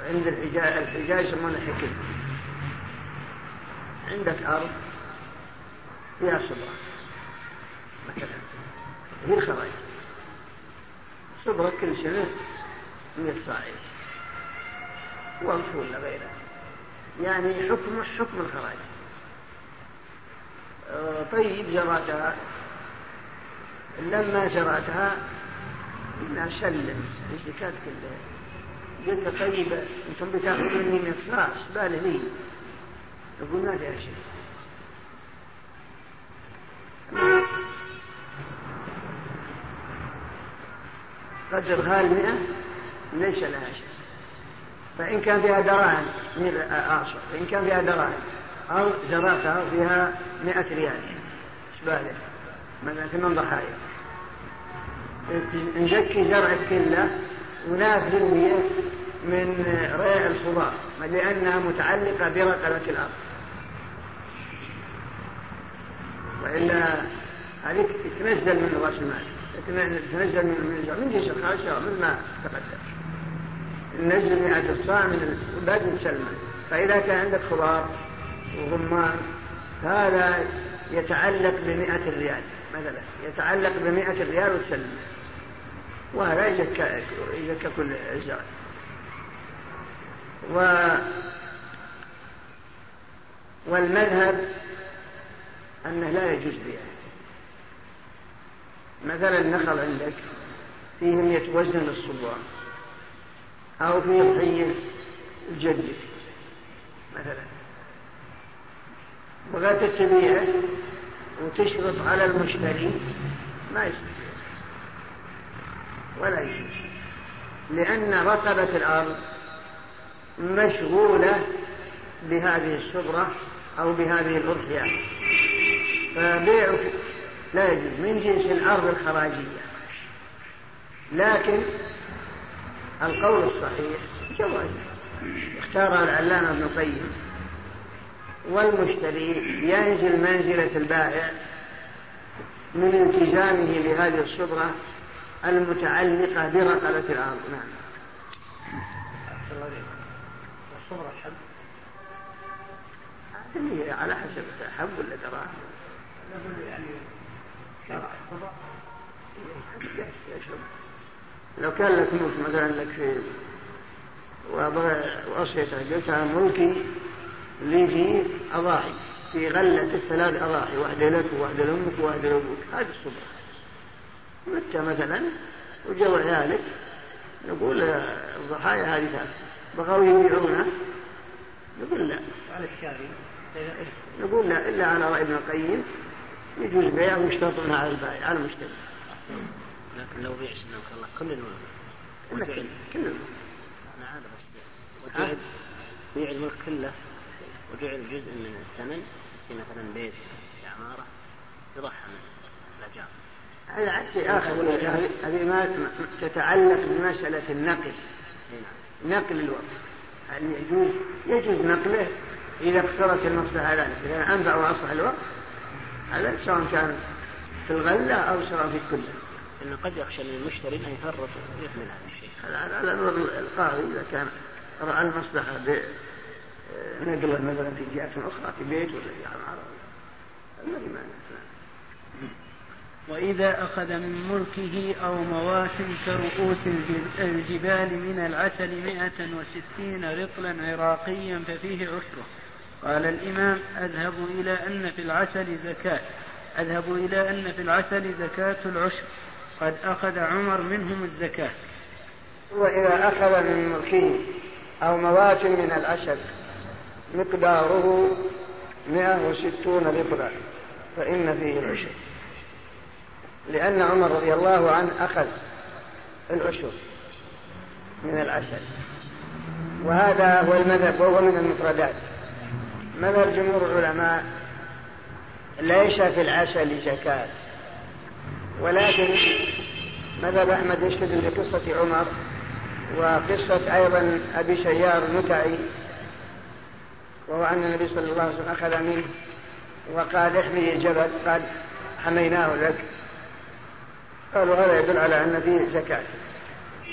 عند الحجاج يسمونه حكم. عندك أرض فيها صبرة مثلا. هي خراج. صبرة كل سنة مئة صاعد. وألف ولا غيره. يعني حكم حكم الخراج. آه، طيب زرعتها لما زرعتها قلنا سلم الزكاة كلها قلت طيب أنتم بتأخذوا مني مقصاص باله لي. يقول ما فيها شيء. قدر هالمئة ليس لها شيء. فإن كان فيها دراهم من أعصر فإن كان فيها دراهم أو زرعتها فيها مئة ريال. إيش مثلا ثمان ضحايا نزكي زرعك كله وناخذ المية من ريع الخضار لأنها متعلقة برقبة الأرض. وإلا هذه تنزل من رأس المال تنزل من من جنس الخاشع مثل ما تقدم. ننزل مئة الصاع من بعد نسلمه فإذا كان عندك خضار وغمان هذا يتعلق بمئة ريال. مثلا يتعلق بمئة ريال وتسلمه وهذا يزكى يزكى كل الزرع و والمذهب أنه لا يجوز بيعه. مثلا النخل عندك فيه مئة وزن للصبوان أو فيه ضحية جدك مثلا. بغيت تبيعه وتشرط على المشتري ما يستطيع. ولا يجوز. لأن رقبة الأرض مشغولة بهذه الشبرة أو بهذه الأضحية. فبيعك لا يجوز. من جنس الأرض الخراجية. لكن القول الصحيح جواز. اختار العلامة ابن القيم. والمشتري ينزل منزلة البائع من التزامه بهذه الصبرة المتعلقة برقبة الأرض. نعم. الصبرة حب. هي على حسب حب ولا دراهم يعني لو كان لك ملك مثلا لك في وأصيتك قلتها ملكي لي في أضاحي. في غلة الثلاث أضاحي واحدة لك وواحدة لأمك وواحدة لأبوك. هذه الصبرة متى مثلا؟ وجو عيالك نقول الضحايا هذه ثلاث بغوا يبيعونها نقول لا. على الشاري نقول لا إلا على رأي ابن القيم. يجوز بيع ويشترط على البائع على المشتري. لكن لو بيع سنوك الله كل الملك كل الملك أنا عارف وجعل بيع الملك كله. وجعل جزء من الثمن في مثلا بيت في عمارة يضحى من الأجار هذا شيء آخر هذه ما تتعلق بمسألة النقل. نقل الوقت. هل يجوز؟ يجوز نقله إذا اقترت المصلحة ذلك إذا أنفع وأصلح الوقت. هذا سواء كان في الغلة أو سواء في الكلة إنه قد يخشى من المشتري أن يفرط ويهمل هذا الشيء. هذا على القاضي إذا كان رأى المصلحة بنقله مثلا في جهة أخرى في بيت ولا في عمارة ما في مانع. وإذا أخذ من ملكه أو مواسم كرؤوس الجبال من العسل مئة وستين رطلا عراقيا ففيه عشره. قال الإمام أذهب إلى أن في العسل زكاة. أذهب إلى أن في العسل زكاة العشر. قد أخذ عمر منهم الزكاة. وإذا أخذ من ملكه أو مواسم من العسل مقداره مئة وستون رطلا فإن فيه العشر. لأن عمر رضي الله عنه أخذ العشر من العسل. وهذا هو المذهب وهو من المفردات. مذهب جمهور العلماء ليس في العسل زكاة. ولكن مذهب أحمد يشتد بقصة عمر وقصة أيضا أبي شيار المتعي وهو أن النبي صلى الله عليه وسلم أخذ منه وقال احمي الجبل قال حميناه لك. قالوا هذا يدل على أن فيه زكاة.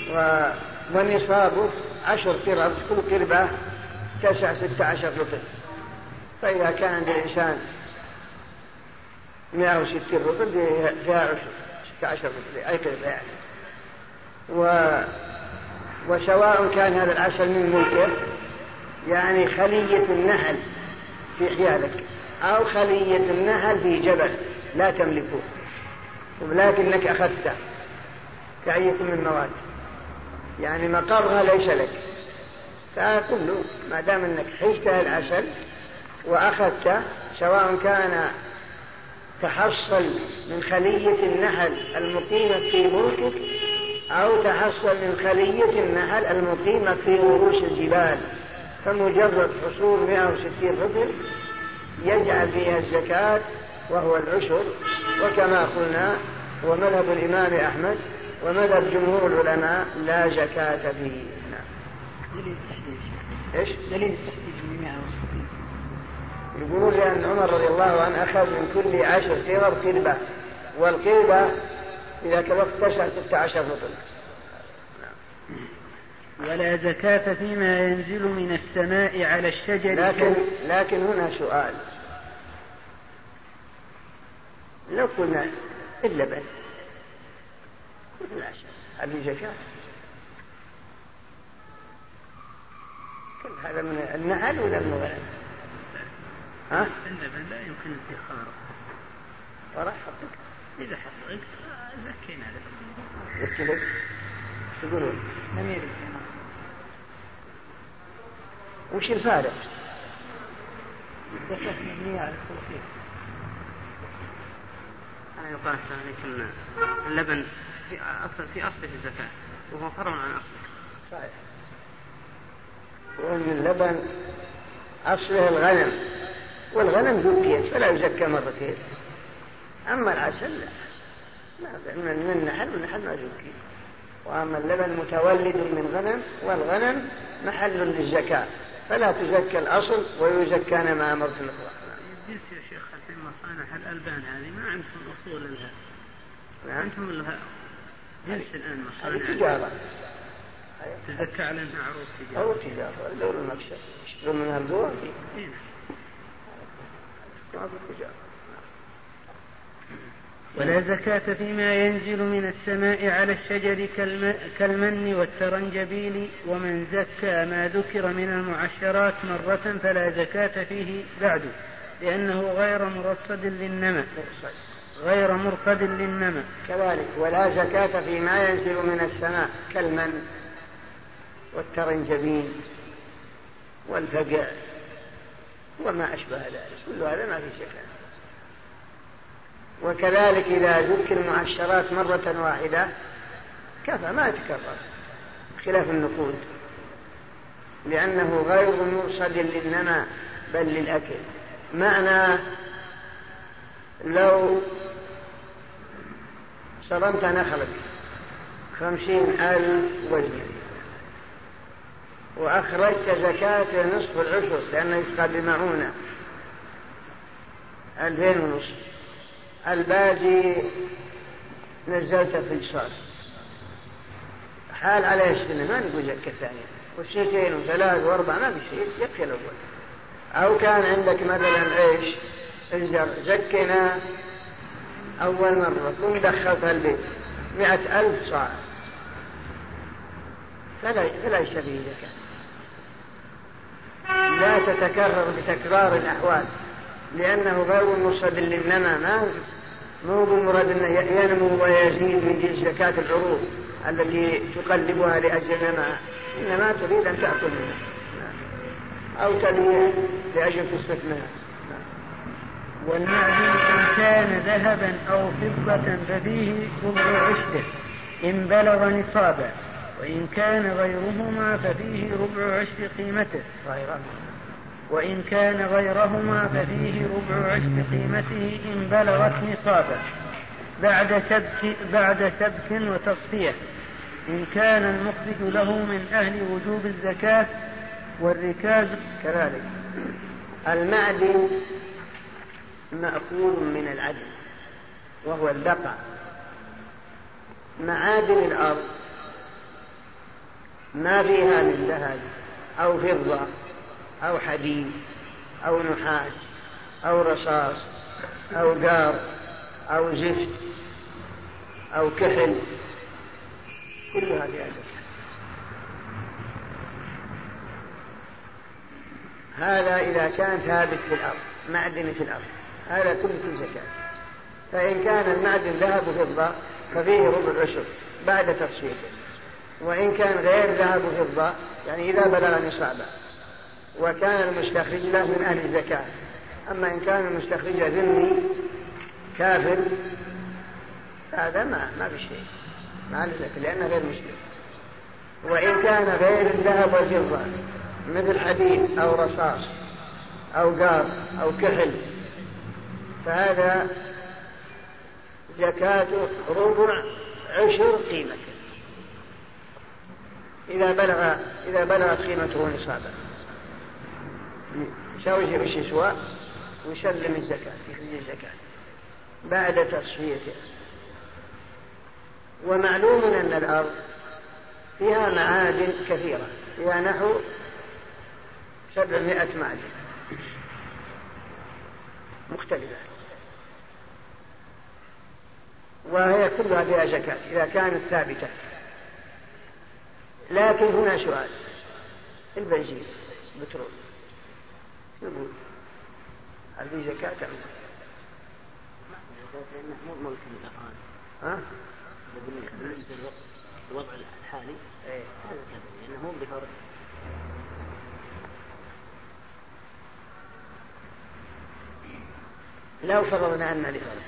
ونصابه والنصاب عشر قرب كل قربة تسع ستة عشر لطف فإذا كان للإنسان 160 رطل فيها 16 رطل أي كذا يعني. و وسواء كان هذا العسل من ملكه يعني خلية النحل في حيالك أو خلية النحل في جبل لا تملكه ولكنك أخذته كأية من مواد. يعني مقرها ليس لك. فأقول له ما دام أنك حجت العسل وأخذته سواء كان تحصل من خلية النحل المقيمة في ملكك أو تحصل من خلية النحل المقيمة في رؤوس الجبال. فمجرد حصول 160 رطل يجعل فيها الزكاة وهو العشر. وكما قلنا هو مذهب الإمام أحمد ومذهب جمهور العلماء لا زكاة فيه. نعم. دليل التحديد إيش؟ دليل التحديد من 160 يقولون لأن عمر رضي الله عنه أخذ من كل عشر صغر قربة والقربة إذا كبرت تسع ستة عشر رطل ولا زكاة فيما ينزل من السماء على الشجر لكن لكن هنا سؤال. لو قلنا اللبن لا شك هذه زكاة. كل هذا من النعل ولا من الغنم؟ ها؟ اللبن لا يمكن ادخاره وراح حطك إذا حطيت زكينا لك لك تقولون لم يرد وش الفارق؟ الزكاة مبنية على التوفيق أنا يقال لكن اللبن في أصل في أصله الزكاة وهو فرع عن أصله. صحيح. وأن اللبن أصله الغنم. والغنم زكيت فلا يزكى مرتين أما العسل لا. من النحل والنحل ما زكي وأما اللبن متولد من غنم والغنم محل للزكاة. فلا تزكى الأصل ويزكى ما أمرت الأخرى قلت يا شيخ في مصانع الألبان هذه ما عندهم أصول لها؟ نعم. عندهم لها؟ جنس الآن مصانع. تجارة. تزكى على أنها عروض تجارة. أو تجارة الدور المكسب يشترون منها الدور في تجارة ولا زكاة فيما ينزل من السماء على الشجر كالمن والترنجبيل ومن زكى ما ذكر من المعشرات مرة فلا زكاة فيه بعد لأنه غير مرصد للنمى. غير مرصد للنمى. كذلك ولا زكاة فيما ينزل من السماء كالمن والترنجبيل والفقع وما أشبه ذلك. كل هذا ما في زكاة وكذلك إذا ذكر المعشرات مرة واحدة كفى ما يتكرر خلاف النقود لأنه غير مرصد للنمى بل للأكل. معنى لو صرمت نخلك خمسين ألف وزن وأخرجت زكاة نصف العشر لأنه يسقى بمعونة ألفين ونصف. الباقي نزلت في الصرف حال عليه السنة ما نقول زكاة ثانية والسنتين وثلاث وأربع ما في شيء. يكفي الأول. أو كان عندك مثلا عيش زكنا أول مرة. ثم دخلتها البيت. مئة ألف صاع. فلا فلا يشتري زكاة. لا تتكرر بتكرار الأحوال لأنه غير مرصد للنمى ما مو بالمراد أنه ينمو ويزيد من جنس زكاة العروض التي تقلبها لأجل النماء إنما تريد أن تأكل منها أو تبيع لأجل تستثمرها والمعدن إن كان ذهبا أو فضة ففيه ربع عشرة إن بلغ نصابا. وإن كان غيرهما ففيه ربع عشر قيمته. وإن كان غيرهما ففيه ربع عشر قيمته إن بلغت نصابا بعد سبك بعد سبك وتصفية. إن كان المخرج له من أهل وجوب الزكاة والركاز كذلك. المعدن مأخوذ من العدل وهو البقع معادن الأرض ما فيها من ذهب أو فضة أو حديد أو نحاس أو رصاص أو قار أو زفت أو كحل. كلها فيها زكاة هذا إذا كان ثابت في الأرض معدن في الأرض هذا كله في زكاة. فإن كان المعدن ذهب وفضة ففيه ربع العشر بعد تصفيته وإن كان غير ذهب وفضة يعني إذا بلغ نصابا وكان المستخرج له من أهل الزكاة. أما إن كان المستخرج ذمي كافر هذا ما ما في شيء. ما زكاة لأنه غير مسلم. وإن كان غير الذهب والفضة مثل حديد أو رصاص أو قار أو كحل فهذا زكاته ربع عشر قيمته إذا بلغ إذا بلغت قيمته نصابا. يساوي وش يسوى ويسلم الزكاة يخرج الزكاة. بعد تصفيته. ومعلوم أن الأرض فيها معادن كثيرة. فيها نحو سبعمائة معدن مختلفة. وهي كلها فيها زكاة إذا كانت ثابتة. لكن هنا سؤال البنزين البترول نقول هل في زكاة أم لأنه مو ملك الآن ها؟ بالنسبة للوضع الحالي إيه. هذا لأنه مو بفرق لو فرضنا أن لفرض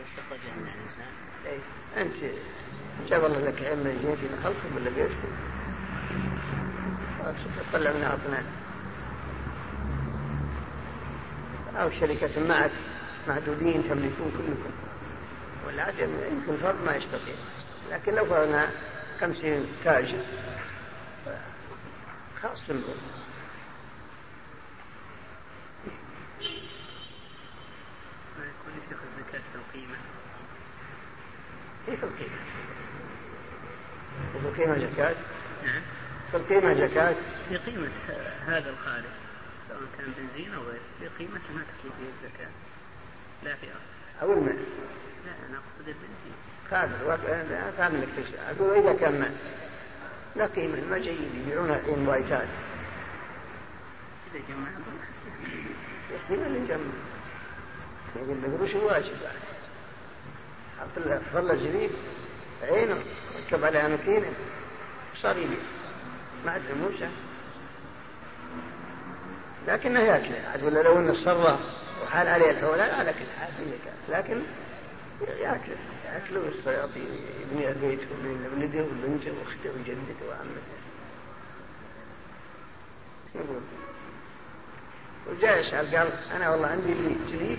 يستخرج الإنسان إيه. أنت جاب الله لك علم الجن في خلقك ولا بيتكم طلع منها اثنان أو شركة معك معدودين تملكون كلكم. والعجم يمكن فرد ما يستطيع لكن لو فرضنا خمسين تاجر خاص بالأمور ما يكون يشيخ الزكاة في القيمة. كيف القيمة؟ في القيمة زكاة؟ نعم. في القيمة زكاة؟ في قيمة هذا الخالق سواء كان بنزين أو غيره في قيمته ما تكفي فيه الزكاة. لا في أصل. أو الماء لا أنا أقصد البنزين. كافر كامل الاكتشاف أقول إذا كان ماء لا قيمة ما جيد يبيعون الحين وايتات. إذا جمع يحتمل اللي يجمع يقول القروش واجب حط فل الجديد عينه ركب على صار يبيع ما أدري موسى لكنه ياكله عاد ولا لو إنه صره وحال عليه الحول على كل حال لكن ياكل. ياكلوا الشياطين يبني البيت ومن ولده وبنته وأخته وجدته وعمته. وجاء يسأل قال أنا والله عندي لي جديد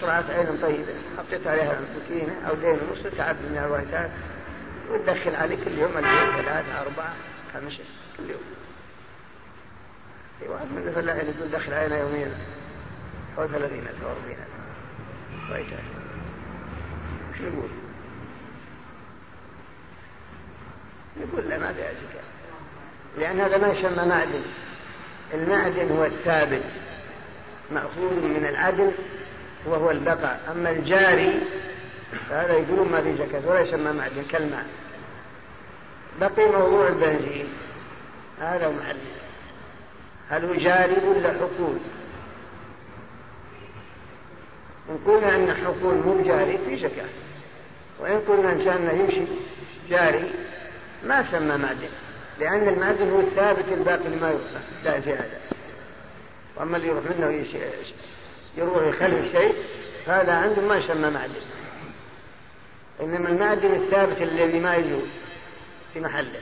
طلعت عين طيبة حطيت عليها سكينة أو دين ونص تعب من الوقتات وتدخل عليه كل يوم البيت ثلاثة أربعة خمسة كل يوم. في واحد من الفلاحين يقول دخل علينا يوميا. حول ثلاثين ألف أو أربعين ألف. ويتعب وش نقول؟ نقول لا ما فيها زكاة لأن هذا ما يسمى معدن. المعدن هو الثابت مأخوذ من العدل وهو البقاء. أما الجاري فهذا يقولون ما في زكاة ولا يسمى معدن كالماء. بقي موضوع البنزين. هذا محل. هل هو جاري ولا حقول؟ إن قلنا أن حقول مو جاري في زكاة. وإن قلنا إن كان يمشي جاري ما سمى معدن. لأن المعدن هو الثابت الباقي اللي ما يروح لا في هذا. وأما اللي يروح منه يروح يخلي شيء فهذا عنده ما يسمى معدن. إنما المعدن الثابت الذي ما يزول في محله.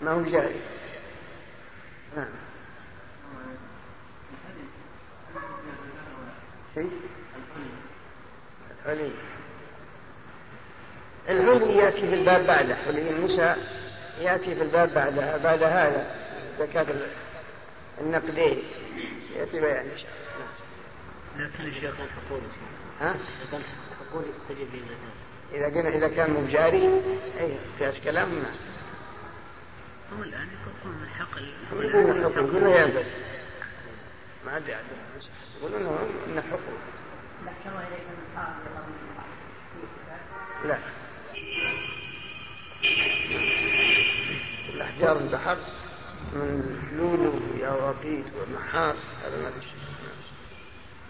ما هو جاري نعم. الحلي الحلي يأتي في الباب بعده حلي النساء يأتي في الباب بعد بعد هذا زكاة النقدين. يأتي بيان إن شاء الله. لكن الشيخ حقول ها؟ حقول تجب إذا قلنا إذا كان مجاري أي في كلام. ما هو الآن يقول من حق يقولون حكم يقولون ينبغي ما أدري يقولون إنه حكم لا. الأحجار البحر من لولو وياواقيت ونحاس هذا ما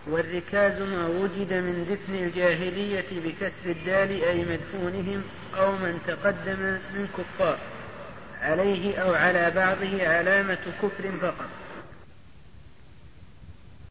والركاز ما وجد من دفن الجاهلية بكسر الدال أي مدفونهم أو من تقدم من كفار عليه أو على بعضه علامة كفر فقط.